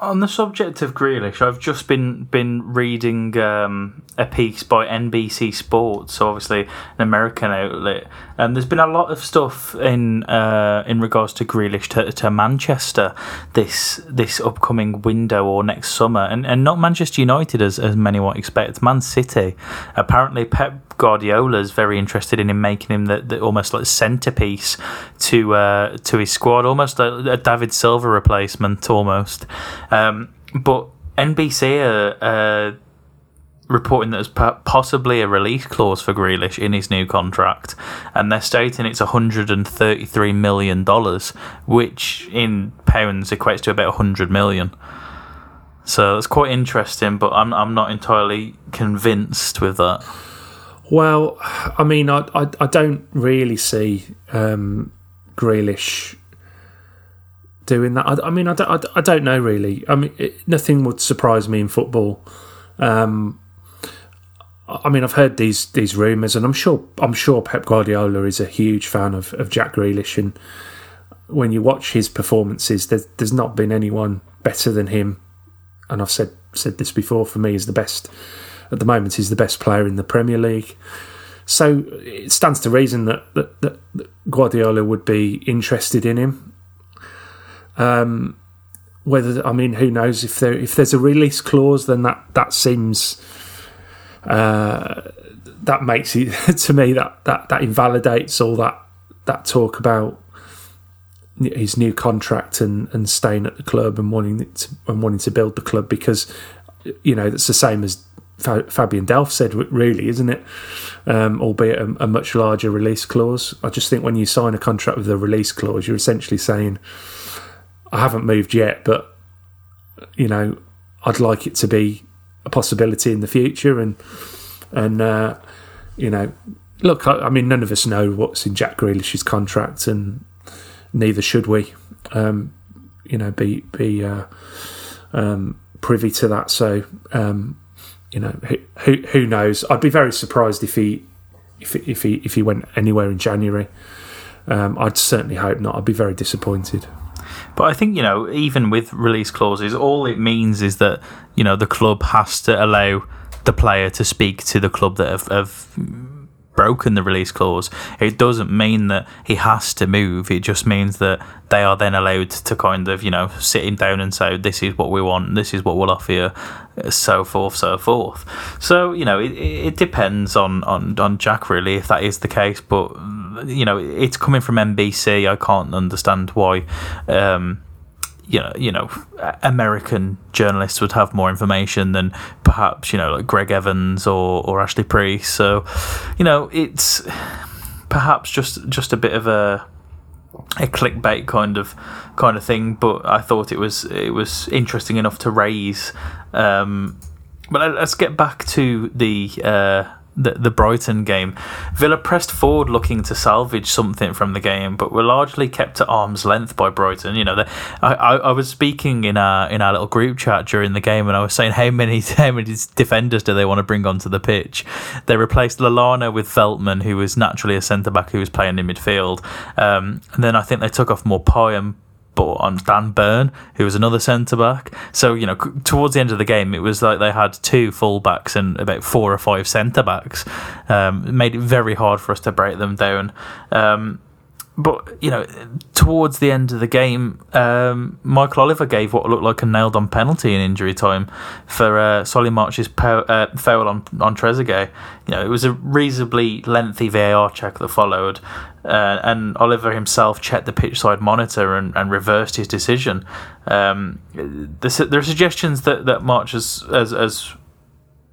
Speaker 4: On the subject of Grealish, I've just been been reading um, a piece by NBC Sports, so obviously an American outlet, and there's been a lot of stuff in uh, in regards to Grealish to, to Manchester this this upcoming window or next summer, and and not Manchester United as as many might expect, Man City. Apparently, Pep Guardiola is very interested in him making him the, the almost like centerpiece to uh, to his squad, almost a, a David Silva replacement, almost. Um, but NBC are uh, reporting that there's possibly a release clause for Grealish in his new contract, and they're stating it's 133 million dollars, which in pounds equates to about 100 million. So that's quite interesting, but I'm I'm not entirely convinced with that.
Speaker 5: Well, I mean, I I, I don't really see um, Grealish doing that. I, I mean, I don't, I, I, don't know really. I mean, it, nothing would surprise me in football. Um, I mean, I've heard these these rumours, and I'm sure I'm sure Pep Guardiola is a huge fan of, of Jack Grealish. And when you watch his performances, there's, there's not been anyone better than him. And I've said said this before. For me, is the best at the moment. He's the best player in the Premier League. So it stands to reason that, that, that Guardiola would be interested in him. Um, whether I mean, who knows if there if there's a release clause, then that that seems uh, that makes it to me that that that invalidates all that that talk about his new contract and, and staying at the club and wanting to, and wanting to build the club because you know that's the same as Fabian Delph said, really, isn't it? Um, albeit a, a, much larger release clause. I just think when you sign a contract with a release clause, you're essentially saying, "I haven't moved yet, but you know, I'd like it to be a possibility in the future." And and uh, you know, look, I, I, mean, none of us know what's in Jack Grealish's contract, and neither should we. Um, you know, be be uh, um, privy to that. So. Um, you know, who who knows? I'd be very surprised if he if if he if he went anywhere in January. Um, I'd certainly hope not. I'd be very disappointed.
Speaker 4: But I think you know, even with release clauses, all it means is that you know the club has to allow the player to speak to the club that have, have broken the release clause, it doesn't mean that he has to move. It just means that they are then allowed to kind of, you know, sit him down and say, this is what we want, this is what we'll offer you, so forth, so forth. So, you know, it, it depends on, on, on Jack, really, if that is the case. But, you know, it's coming from NBC. I can't understand why. Um, you know, you know, American journalists would have more information than perhaps you know like Greg Evans or or Ashley Preece. So, you know, it's perhaps just just a bit of a a clickbait kind of kind of thing. But I thought it was it was interesting enough to raise. Um, but let's get back to the. Uh, the, the Brighton game. Villa pressed forward looking to salvage something from the game, but were largely kept at arm's length by Brighton. You know, the, I, I, I was speaking in our in our little group chat during the game, and I was saying how many how many defenders do they want to bring onto the pitch? They replaced Lallana with Veltman, who was naturally a centre back who was playing in midfield, um, and then I think they took off Maupay and bought on Dan Burn, who was another centre back. So you know, towards the end of the game, it was like they had two full backs and about four or five centre backs. Um, made it very hard for us to break them down. Um, but you know, towards the end of the game, um, Michael Oliver gave what looked like a nailed-on penalty in injury time for uh, Solly March's uh, foul on on Trezeguet. You know, it was a reasonably lengthy VAR check that followed, uh, and Oliver himself checked the pitch side monitor and, and reversed his decision. Um, the, there are suggestions that that March has, has, has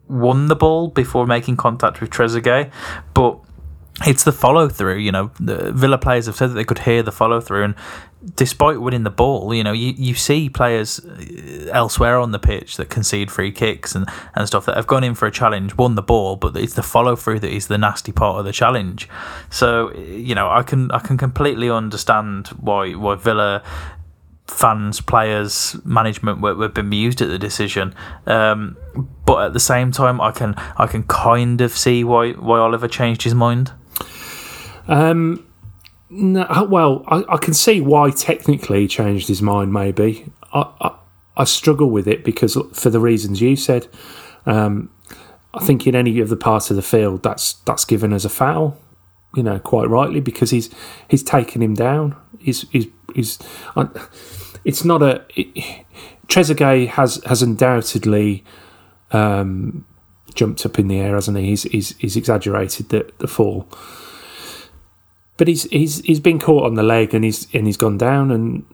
Speaker 4: won the ball before making contact with Trezeguet, but it's the follow through. You know, the Villa players have said that they could hear the follow through, and despite winning the ball, you know, you, you see players uh, elsewhere on the pitch that concede free kicks and, and stuff that have gone in for a challenge, won the ball, but it's the follow through that is the nasty part of the challenge. So, you know, I can I can completely understand why why Villa fans, players, management were, were bemused at the decision. Um, but at the same time, I can I can kind of see why why Oliver changed his mind.
Speaker 5: Um, no, well, I, I, can see why technically he changed his mind. Maybe I, I, I struggle with it because for the reasons you said. Um, I think in any of the parts of the field, that's that's given as a foul. You know, quite rightly because he's he's taken him down. He's he's he's. it's not a. It, Trezeguet has has undoubtedly um, jumped up in the air, hasn't he? He's he's, he's exaggerated the the fall but he's he's he's been caught on the leg and he's and he's gone down and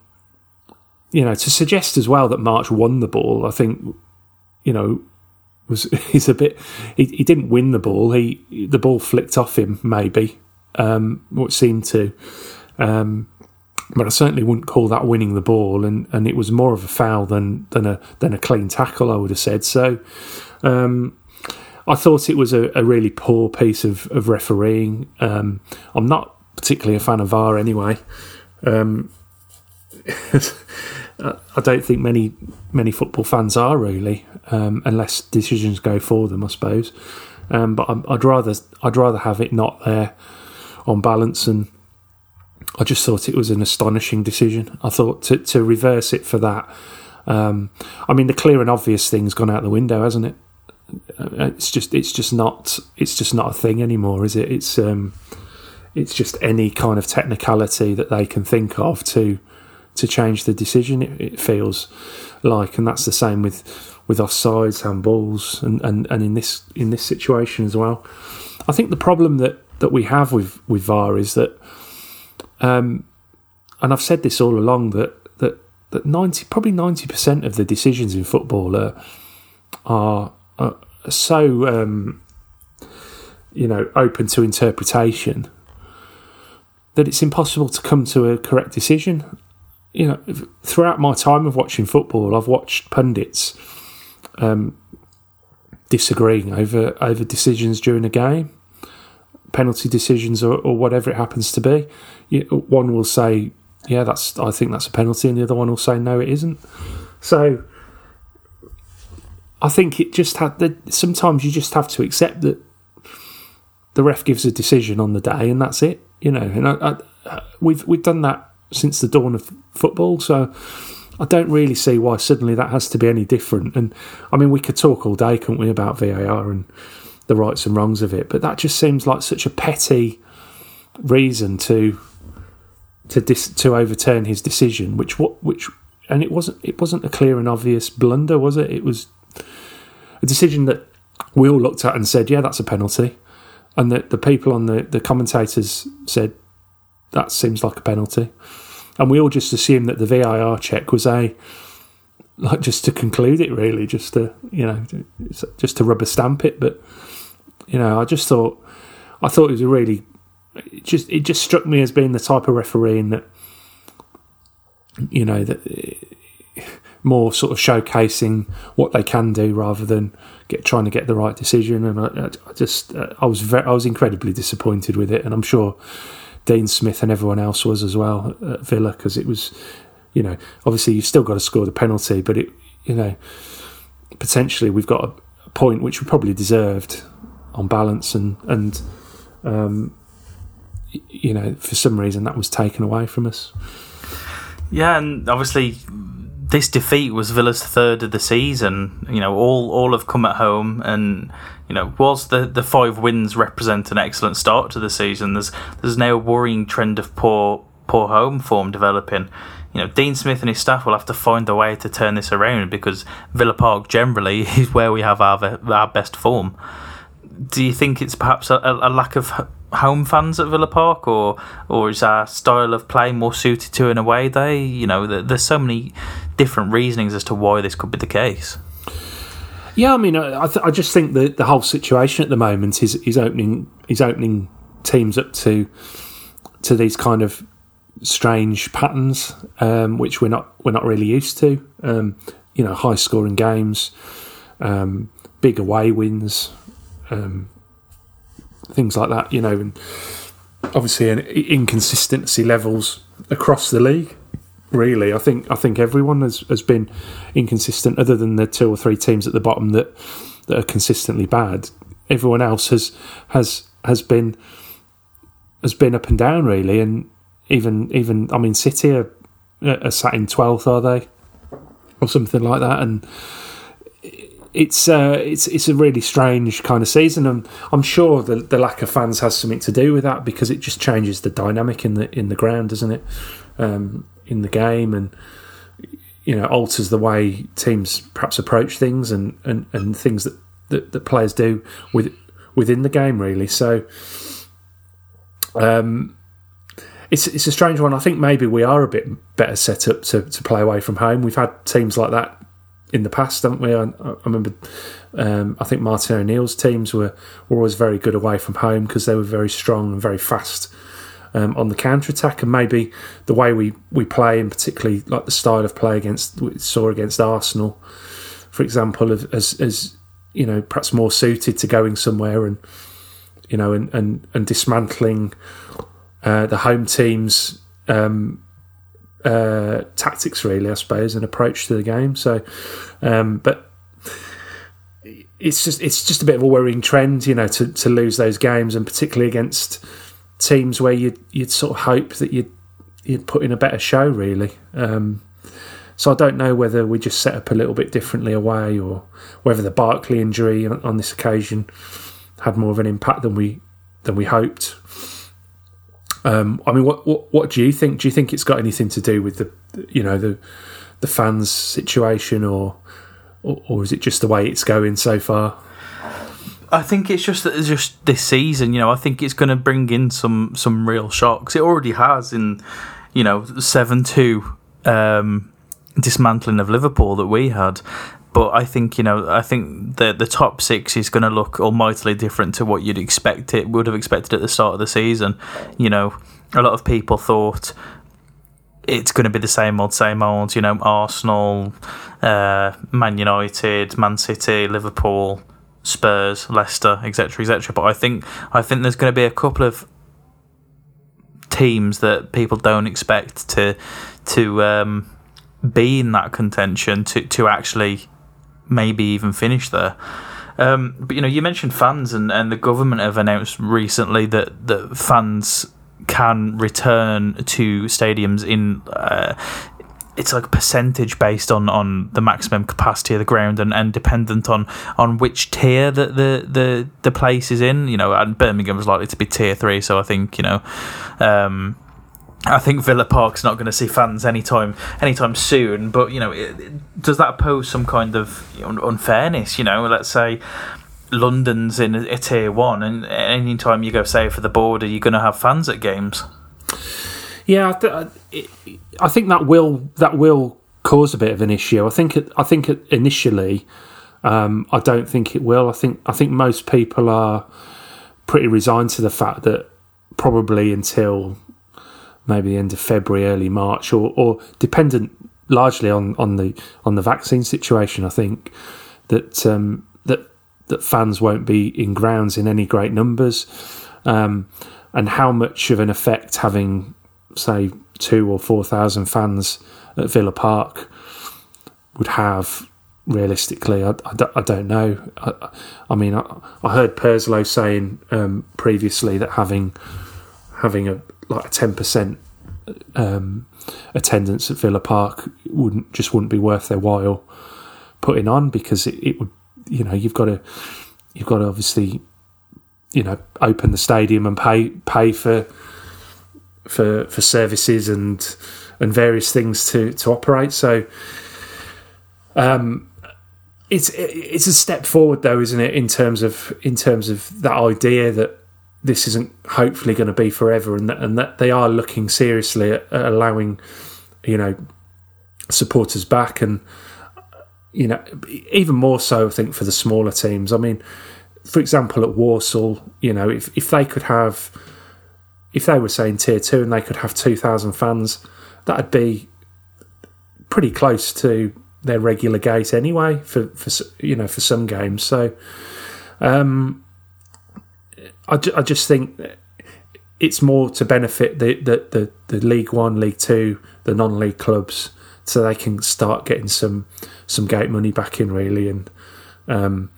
Speaker 5: you know to suggest as well that March won the ball, I think you know was he's a bit he, he didn't win the ball. He the ball flicked off him maybe, um, what seemed to. Um, but I certainly wouldn't call that winning the ball, and, and it was more of a foul than than a than a clean tackle. I would have said so. Um, I thought it was a, a, really poor piece of, of refereeing. Um, I'm not particularly a fan of VAR anyway. Um, I don't think many many football fans are really, um, unless decisions go for them, I suppose. Um, but i would rather I'd rather have it not there on balance, and I just thought it was an astonishing decision. I thought to to reverse it for that. Um, I mean, the clear and obvious thing's gone out the window, hasn't it? Uh, it's just it's just not it's just not a thing anymore, is it? It's um, it's just any kind of technicality that they can think of to to change the decision. It, it feels like, and that's the same with with offsides, handballs, and, and, and in this in this situation as well. I think the problem that, that we have with, with VAR is that, um, and I've said this all along that that that ninety probably ninety percent of the decisions in football are are, are so um, you know open to interpretation that it's impossible to come to a correct decision. You know, throughout my time of watching football, I've watched pundits um, disagreeing over over decisions during a game, penalty decisions or, or whatever it happens to be. You, one will say, "Yeah, that's I think that's a penalty," and the other one will say, "No, it isn't." So, I think it just had that. Sometimes you just have to accept that the ref gives a decision on the day, and that's it you know, and I, I, we've we've done that since the dawn of football. So I don't really see why suddenly that has to be any different. And I mean, we could talk all day, couldn't we, about VAR and the rights and wrongs of it? But that just seems like such a petty reason to to dis, to overturn his decision, which what which and it wasn't it wasn't a clear and obvious blunder, was it? It was a decision that we all looked at and said, yeah, that's a penalty and the, the people on the, the commentators said that seems like a penalty, and we all just assumed that the VAR check was a like just to conclude it, really, just to you know, just to rubber stamp it. But you know, I just thought I thought it was a really it just it just struck me as being the type of referee that you know that eh, more sort of showcasing what they can do rather than get trying to get the right decision. And I, I just uh, I was very, I was incredibly disappointed with it, and I'm sure Dean Smith and everyone else was as well at Villa because it was, you know, obviously you've still got to score the penalty, but it, you know, potentially we've got a, a point which we probably deserved on balance, and and um, you know, for some reason that was taken away from us.
Speaker 4: Yeah, and obviously this defeat was Villa's third of the season. You know, all all have come at home, and you know, whilst the, the five wins represent an excellent start to the season, there's there's now a worrying trend of poor poor home form developing. You know, Dean Smith and his staff will have to find a way to turn this around because Villa Park generally is where we have our our best form. Do you think it's perhaps a, a lack of home fans at Villa Park, or or is our style of play more suited to an away day? You know, there's so many different reasonings as to why this could be the case.
Speaker 5: Yeah, I mean, I, th- I just think that the whole situation at the moment is is opening is opening teams up to to these kind of strange patterns, um, which we're not we're not really used to. Um, you know, high scoring games, um, big away wins, um, things like that. You know, and obviously an inconsistency levels across the league really. I think I think everyone has, has been inconsistent, other than the two or three teams at the bottom that that are consistently bad. Everyone else has has has been has been up and down really, and even even I mean City are, are sat in twelfth, are they, or something like that, and it's uh, it's it's a really strange kind of season, and I'm sure the the lack of fans has something to do with that because it just changes the dynamic in the in the ground, doesn't it? Um, in the game and you know alters the way teams perhaps approach things and and, and things that, that, that players do with within the game really. So um it's it's a strange one. I think maybe we are a bit better set up to, to play away from home. We've had teams like that in the past haven't we? I, I remember um, I think Martin O'Neill's teams were, were always very good away from home because they were very strong and very fast um, on the counter attack, and maybe the way we, we play, and particularly like the style of play against we saw against Arsenal, for example, as as you know perhaps more suited to going somewhere and you know and and, and dismantling uh, the home team's um, uh, tactics, really, I suppose, and approach to the game. So, um, but it's just it's just a bit of a worrying trend, you know, to, to lose those games, and particularly against teams where you'd you'd sort of hope that you'd you'd put in a better show, really. Um, so I don't know whether we just set up a little bit differently away, or whether the Barkley injury on, on this occasion had more of an impact than we than we hoped. Um, I mean, what, what what do you think? Do you think it's got anything to do with the you know the the fans situation, or or, or is it just the way it's going so far?
Speaker 4: I think it's just that it's just this season. You know, I think it's going to bring in some some real shocks. It already has in you know seven two um, dismantling of Liverpool that we had. But I think you know, I think the the top six is going to look almightily different to what you'd expect it would have expected at the start of the season. You know, a lot of people thought it's going to be the same old, same old. You know, Arsenal, uh, Man United, Man City, Liverpool, Spurs, Leicester, etc., etc. But I think I think there's going to be a couple of teams that people don't expect to to um, be in that contention to to actually maybe even finish there. Um, but you know, you mentioned fans, and, and the government have announced recently that that fans can return to stadiums in. Uh, it's like a percentage based on, on the maximum capacity of the ground and, and dependent on, on which tier that the, the, the place is in. You know, and Birmingham is likely to be tier three, so I think you know um, I think Villa Park's not going to see fans anytime anytime soon. But you know, it, it, does that pose some kind of unfairness? You know, let's say London's in a, tier one, and anytime you go say for the border, you're going to have fans at games.
Speaker 5: Yeah, I, th- I think that will that will cause a bit of an issue. I think it, I think it initially, um, I don't think it will. I think I think most people are pretty resigned to the fact that probably until maybe the end of February, early March, or, or dependent largely on, on the on the vaccine situation. I think that um, that that fans won't be in grounds in any great numbers, um, and how much of an effect having say two or four thousand fans at Villa Park would have realistically, I, I, I don't know. I, I mean, I, heard Purslow saying um, previously that having having a like a ten percent um, attendance at Villa Park wouldn't just wouldn't be worth their while putting on because it, it would you know you've got to you've got to obviously you know open the stadium and pay pay for for for services and and various things to to operate. So um it's it's a step forward though isn't it in terms of in terms of that idea that this isn't hopefully going to be forever, and that, and that they are looking seriously at, at allowing, you know, supporters back, and you know, even more so, I think for the smaller teams. I mean, for example, at Walsall, you know, if if they could have, if they were saying tier two and they could have two thousand fans, that'd be pretty close to their regular gate anyway for for you know for some games. So. Um, I, ju- I just think it's more to benefit the, the, the, the League One, League Two, the non-league clubs, so they can start getting some some gate money back in really, and um,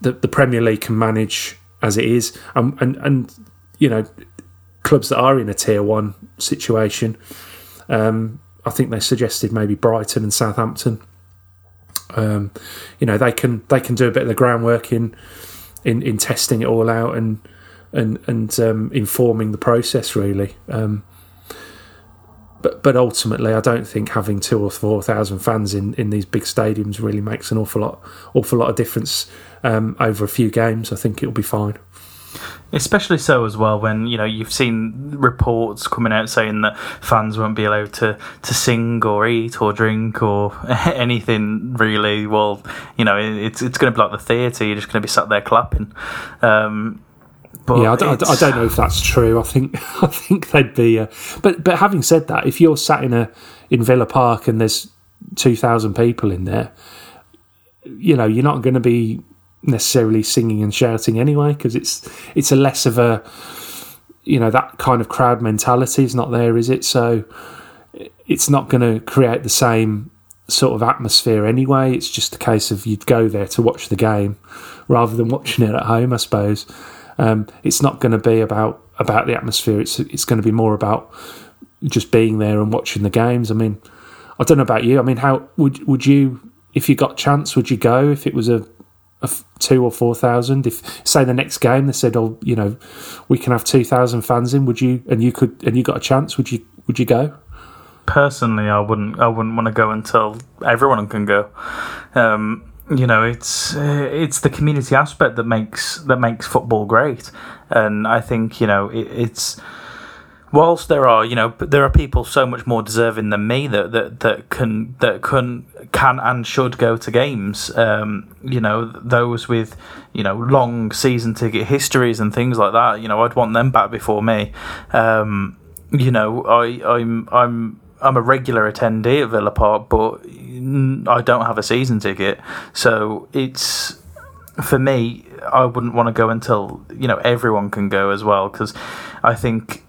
Speaker 5: the the Premier League can manage as it is, and and, and you know clubs that are in a tier one situation. Um, I think they suggested maybe Brighton and Southampton. Um, you know they can they can do a bit of the groundwork in in, in testing it all out and and and um, informing the process really. Um, but but ultimately, I don't think having two or four thousand fans in, in these big stadiums really makes an awful lot awful lot of difference um, over a few games. I think it'll be fine.
Speaker 4: Especially so as well when you know you've seen reports coming out saying that fans won't be allowed to, to sing or eat or drink or anything really. Well, you know it's it's going to be like the theatre. You're just going to be sat there clapping. Um,
Speaker 5: but yeah, I don't, I don't, know if that's true. I think I think they'd be. Uh, but but having said that, if you're sat in a in Villa Park and there's two thousand people in there, you know you're not going to be necessarily singing and shouting anyway because it's it's a less of a you know that kind of crowd mentality is not there, is it? So it's not going to create the same sort of atmosphere anyway. It's just a case of you'd go there to watch the game rather than watching it at home, I suppose. Um, it's not going to be about about the atmosphere. It's it's going to be more about just being there and watching the games. I mean, I don't know about you. I mean, how would would you if you got chance? Would you go if it was a, two or four thousand? If say the next game they said, "Oh, you know, we can have two thousand fans in," would you? And you could, and you got a chance? Would you? Would you go?
Speaker 4: personally, I wouldn't. I wouldn't want to go until everyone can go. Um, you know, it's uh, it's the community aspect that makes that makes football great, and I think you know it, it's. Whilst there are, you know, there are people so much more deserving than me that that, that can that can can and should go to games. Um, you know, those with you know long season ticket histories and things like that. You know, I'd want them back before me. Um, you know, I I'm I'm I'm a regular attendee at Villa Park, but I don't have a season ticket, so it's for me. I wouldn't want to go until you know everyone can go as well, because I think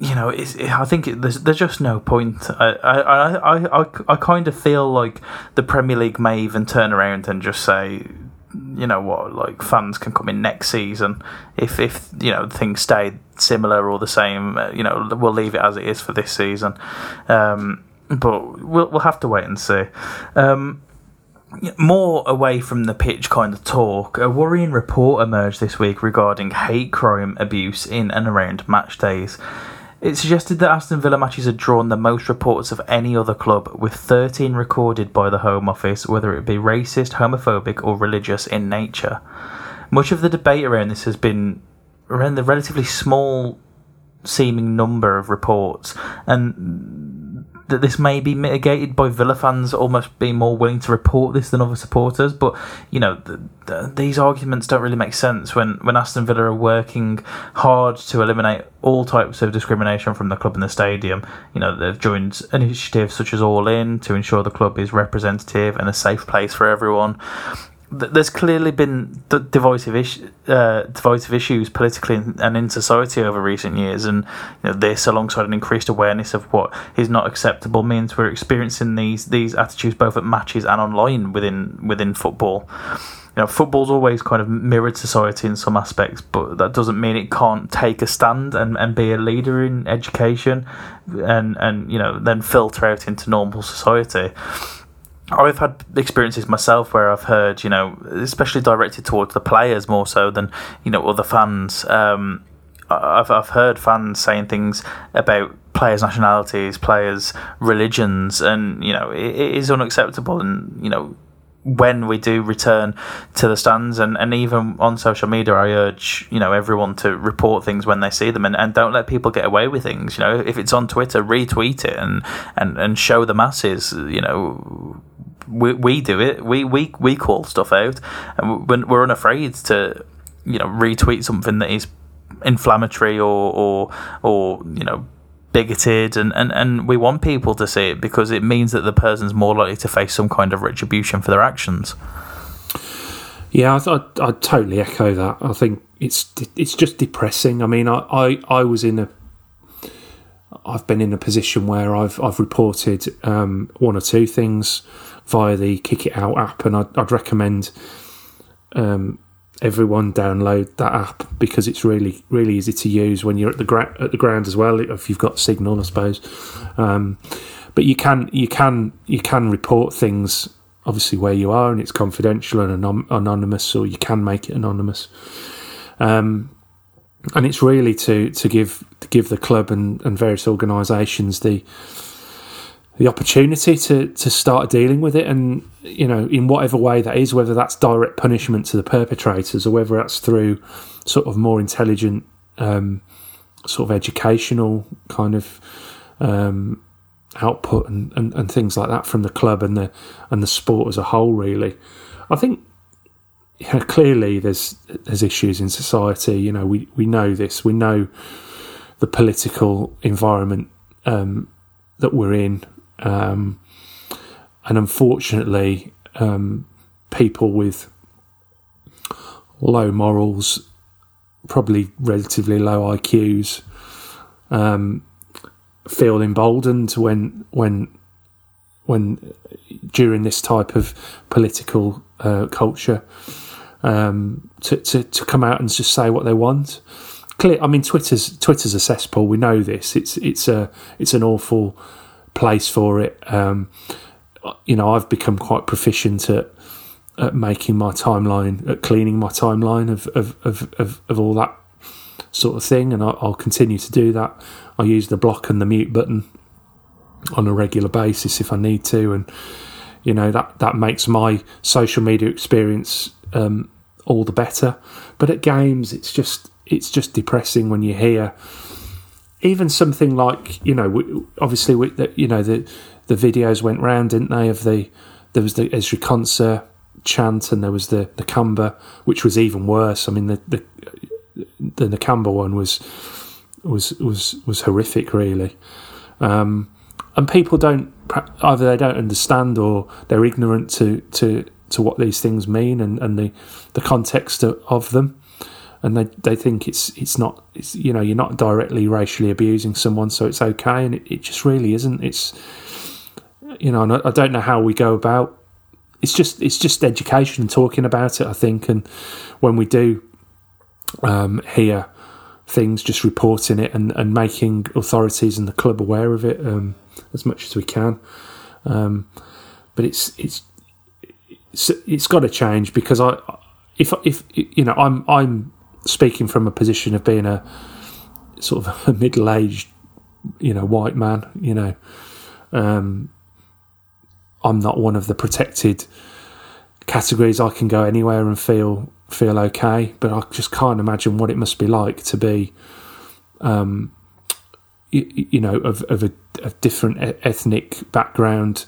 Speaker 4: you know, it's, it, I think it, there's there's just no point. I, I, I, I, I kind of feel like the Premier League may even turn around and just say, you know what, like fans can come in next season if if you know things stay similar or the same. Uh, you know, we'll leave it as it is for this season. Um, but we'll we'll have to wait and see. Um, more away from the pitch kind of talk, a worrying report emerged this week regarding hate crime abuse in and around match days. It suggested that Aston Villa matches had drawn the most reports of any other club, with 13 recorded by the Home Office, whether it be racist, homophobic, or religious in nature. Much of the debate around this has been around the relatively small seeming number of reports, and that this may be mitigated by Villa fans almost being more willing to report this than other supporters. But you know, the, the, these arguments don't really make sense when when Aston Villa are working hard to eliminate all types of discrimination from the club and the stadium. You know, they've joined initiatives such as All In to ensure the club is representative and a safe place for everyone there's clearly been divisive, is- uh, divisive issues politically and in society over recent years, and you know, this, alongside an increased awareness of what is not acceptable, means we're experiencing these these attitudes both at matches and online within within football. You know, football's always kind of mirrored society in some aspects, but that doesn't mean it can't take a stand and, and be a leader in education, and and you know then filter out into normal society. I've had experiences myself where I've heard, you know, especially directed towards the players more so than you know other fans. Um, I've I've heard fans saying things about players' nationalities, players' religions, and you know it, it is unacceptable. And you know when we do return to the stands and, and even on social media I urge you know everyone to report things when they see them and, and don't let people get away with things you know. If it's on Twitter retweet it and and, and show the masses you know. We, we do it. We, we we call stuff out and we're unafraid to you know retweet something that is inflammatory or or or you know bigoted and, and, and we want people to see it because it means that the person's more likely to face some kind of retribution for their actions.
Speaker 5: Yeah, I, I, I totally echo that. I think it's it's just depressing. I mean, I, I, I was in a I've been in a position where I've I've reported um, one or two things via the Kick It Out app, and I'd, I'd recommend um, everyone download that app because it's really really easy to use when you're at the gra- at the ground as well if you've got signal I suppose. Um, but you can you can you can report things obviously where you are and it's confidential and anon- anonymous or you can make it anonymous. Um, and it's really to to give to give the club and, and various organisations the the opportunity to to start dealing with it and you know in whatever way that is whether that's direct punishment to the perpetrators or whether that's through sort of more intelligent um, sort of educational kind of um, output and, and, and things like that from the club and the and the sport as a whole really. I think you know, clearly there's there's issues in society. You know we, we know this. We know the political environment um, that we're in um, and unfortunately, um, people with low morals, probably relatively low IQs, um, feel emboldened when when when during this type of political uh, culture um, to, to to come out and just say what they want. Clear, I mean, Twitter's Twitter's a cesspool. We know this. It's it's a it's an awful place for it. Um, you know, I've become quite proficient at at making my timeline, at cleaning my timeline of of of, of, of all that sort of thing, and I'll, I'll continue to do that. I use the block and the mute button on a regular basis if I need to, and you know that that makes my social media experience um, all the better. But at games, it's just it's just depressing when you hear even something like you know obviously we, you know the the videos went round didn't they of the there was the Ezri Konsa chant and there was the Nakamba which was even worse. I mean the the the Nakamba one was was was was horrific really. Um, and people don't either they don't understand or they're ignorant to to to what these things mean and, and the the context of, of them and they they think it's it's not it's you know you're not directly racially abusing someone so it's okay and it, it just really isn't. It's you know and I, I, don't know how we go about it's just it's just education and talking about it I think and when we do um, hear things just reporting it and, and making authorities and the club aware of it um, as much as we can. Um, but it's it's it's, it's got to change because I if if you know I'm I'm speaking from a position of being a sort of a middle-aged, you know, white man, you know, um, I'm not one of the protected categories. I can go anywhere and feel feel okay, but I just can't imagine what it must be like to be, um, you, you know, of of a, a different ethnic background,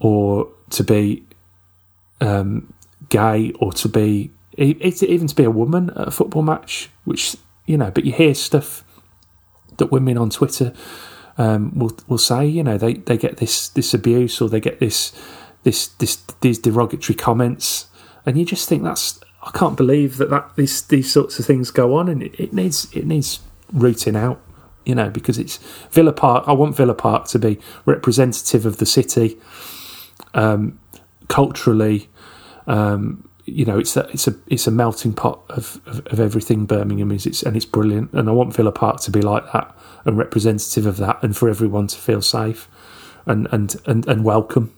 Speaker 5: or to be um, gay, or to be even to be a woman at a football match, which you know, but you hear stuff that women on Twitter um, will will say, you know, they, they get this this abuse or they get this this this these derogatory comments, and you just think that's I can't believe that that these these sorts of things go on, and it, it needs it needs rooting out, you know, because it's Villa Park. I want Villa Park to be representative of the city, um, culturally. Um, you know, it's a it's a it's a melting pot of, of, of, everything Birmingham is. It's and it's brilliant, and I want Villa Park to be like that and representative of that, and for everyone to feel safe and and and, and welcome.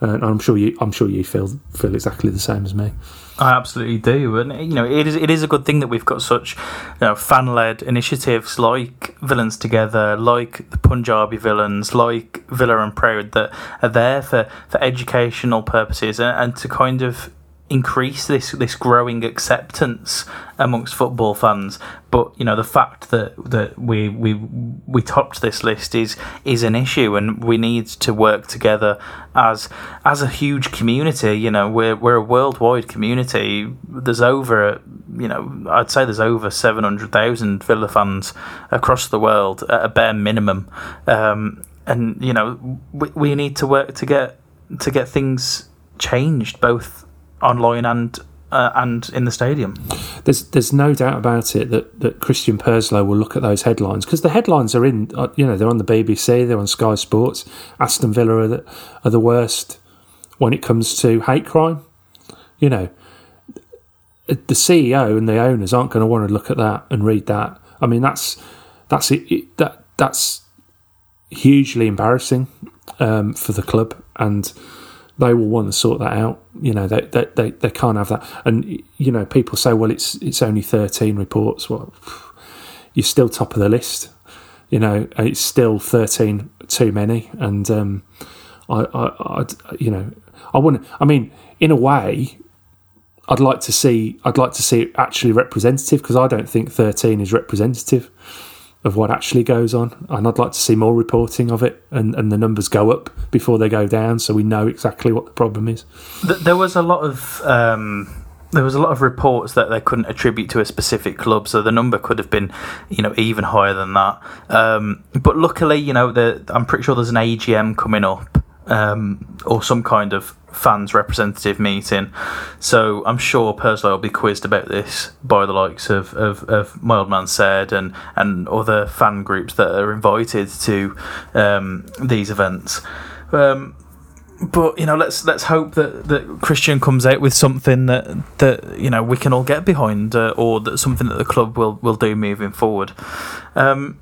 Speaker 5: And I'm sure you I'm sure you feel feel exactly the same as me.
Speaker 4: I absolutely do, and you know it is it is a good thing that we've got such you know, fan led initiatives like Villains Together, like the Punjabi Villains, like Villa and Proud that are there for, for educational purposes and, and to kind of increase this this growing acceptance amongst football fans. But you know the fact that that we we we topped this list is is an issue, and we need to work together as as a huge community. You know we're we're a worldwide community. There's over you know I'd say there's over seven hundred thousand Villa fans across the world at a bare minimum. Um, and you know we, we need to work to get to get things changed both online and uh, and in the stadium.
Speaker 5: There's there's no doubt about it that, that Christian Purslow will look at those headlines because the headlines are in uh, you know they're on the BBC they're on Sky Sports. Aston Villa are the, are the worst when it comes to hate crime. You know the CEO and the owners aren't going to want to look at that and read that. I mean that's that's it, it that that's hugely embarrassing um, for the club and they will want to sort that out. You know, they, they, they, they can't have that. And, you know, people say, well, it's, it's only 13 reports. Well, you're still top of the list. You know, it's still 13 too many. And, um, I, I, I, you know, I wouldn't, I mean, in a way, I'd like to see, I'd like to see it actually representative because I don't think 13 is representative of what actually goes on. And I'd like to see more reporting of it and, and the numbers go up before they go down so we know exactly what the problem is.
Speaker 4: There was a lot of. Um, there was a lot of reports that they couldn't attribute to a specific club, so the number could have been, you know, even higher than that. Um, but luckily, you know, the, I'm pretty sure there's an AGM coming up um, or some kind of fans representative meeting. So I'm sure Purslow will be quizzed about this by the likes of, of, of My Old Man Said and, and other fan groups that are invited to um, these events. Um, but you know, let's let's hope that, that Christian comes out with something that that you know we can all get behind, uh, or that something that the club will will do moving forward. Um,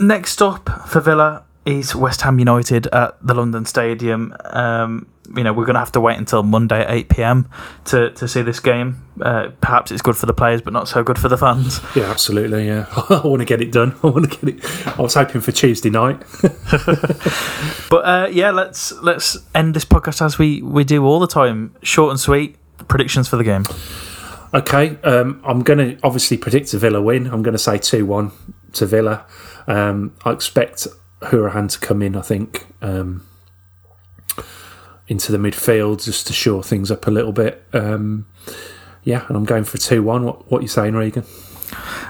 Speaker 4: next up for Villa is West Ham United at the London Stadium. Um, you know, we're going to have to wait until Monday at 8 pm to, to see this game. Uh, perhaps it's good for the players, but not so good for the fans.
Speaker 5: Yeah, absolutely. Yeah, I want to get it done. I want to get it. I was hoping for Tuesday night.
Speaker 4: but uh, yeah, let's let's end this podcast as we, we do all the time. Short and sweet. Predictions for the game.
Speaker 5: Okay, um, I'm going to obviously predict a Villa win. I'm going to say 2 1 to Villa. Um, I expect Hourihane to come in, I think. Um, into the midfield just to shore things up a little bit. Um, yeah, and I'm going for 2 1. What, what are you saying, Regan?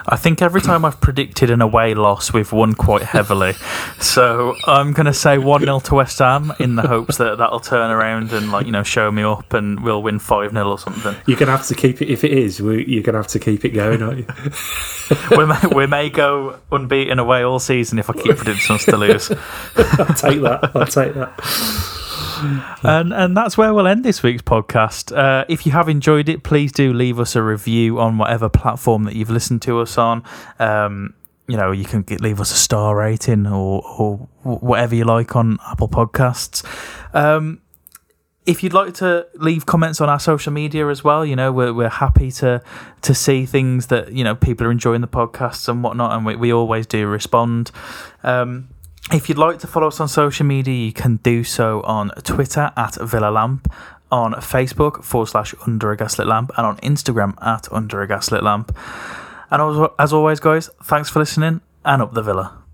Speaker 4: I think every time I've predicted an away loss, we've won quite heavily. so I'm going to say 1 0 to West Ham in the hopes that that'll turn around and, like, you know, show me up and we'll win 5 0 or something.
Speaker 5: You're going to have to keep it, if it is, you're going to have to keep it going, aren't you?
Speaker 4: we, may, we may go unbeaten away all season if I keep predicting us to lose.
Speaker 5: I'll take that. I'll take that
Speaker 4: and and that's where we'll end this week's podcast. Uh, if you have enjoyed it, please do leave us a review on whatever platform that you've listened to us on. Um, you know, you can get, leave us a star rating or or whatever you like on Apple Podcasts. Um, if you'd like to leave comments on our social media as well, you know, we're, we're happy to to see things that, you know, people are enjoying the podcasts and whatnot, and we, we always do respond. Um, if you'd like to follow us on social media, you can do so on Twitter at Villa Lamp, on Facebook forward slash Under a Gaslit Lamp, and on Instagram at Under a Gaslit Lamp. And as always, guys, thanks for listening and up the Villa.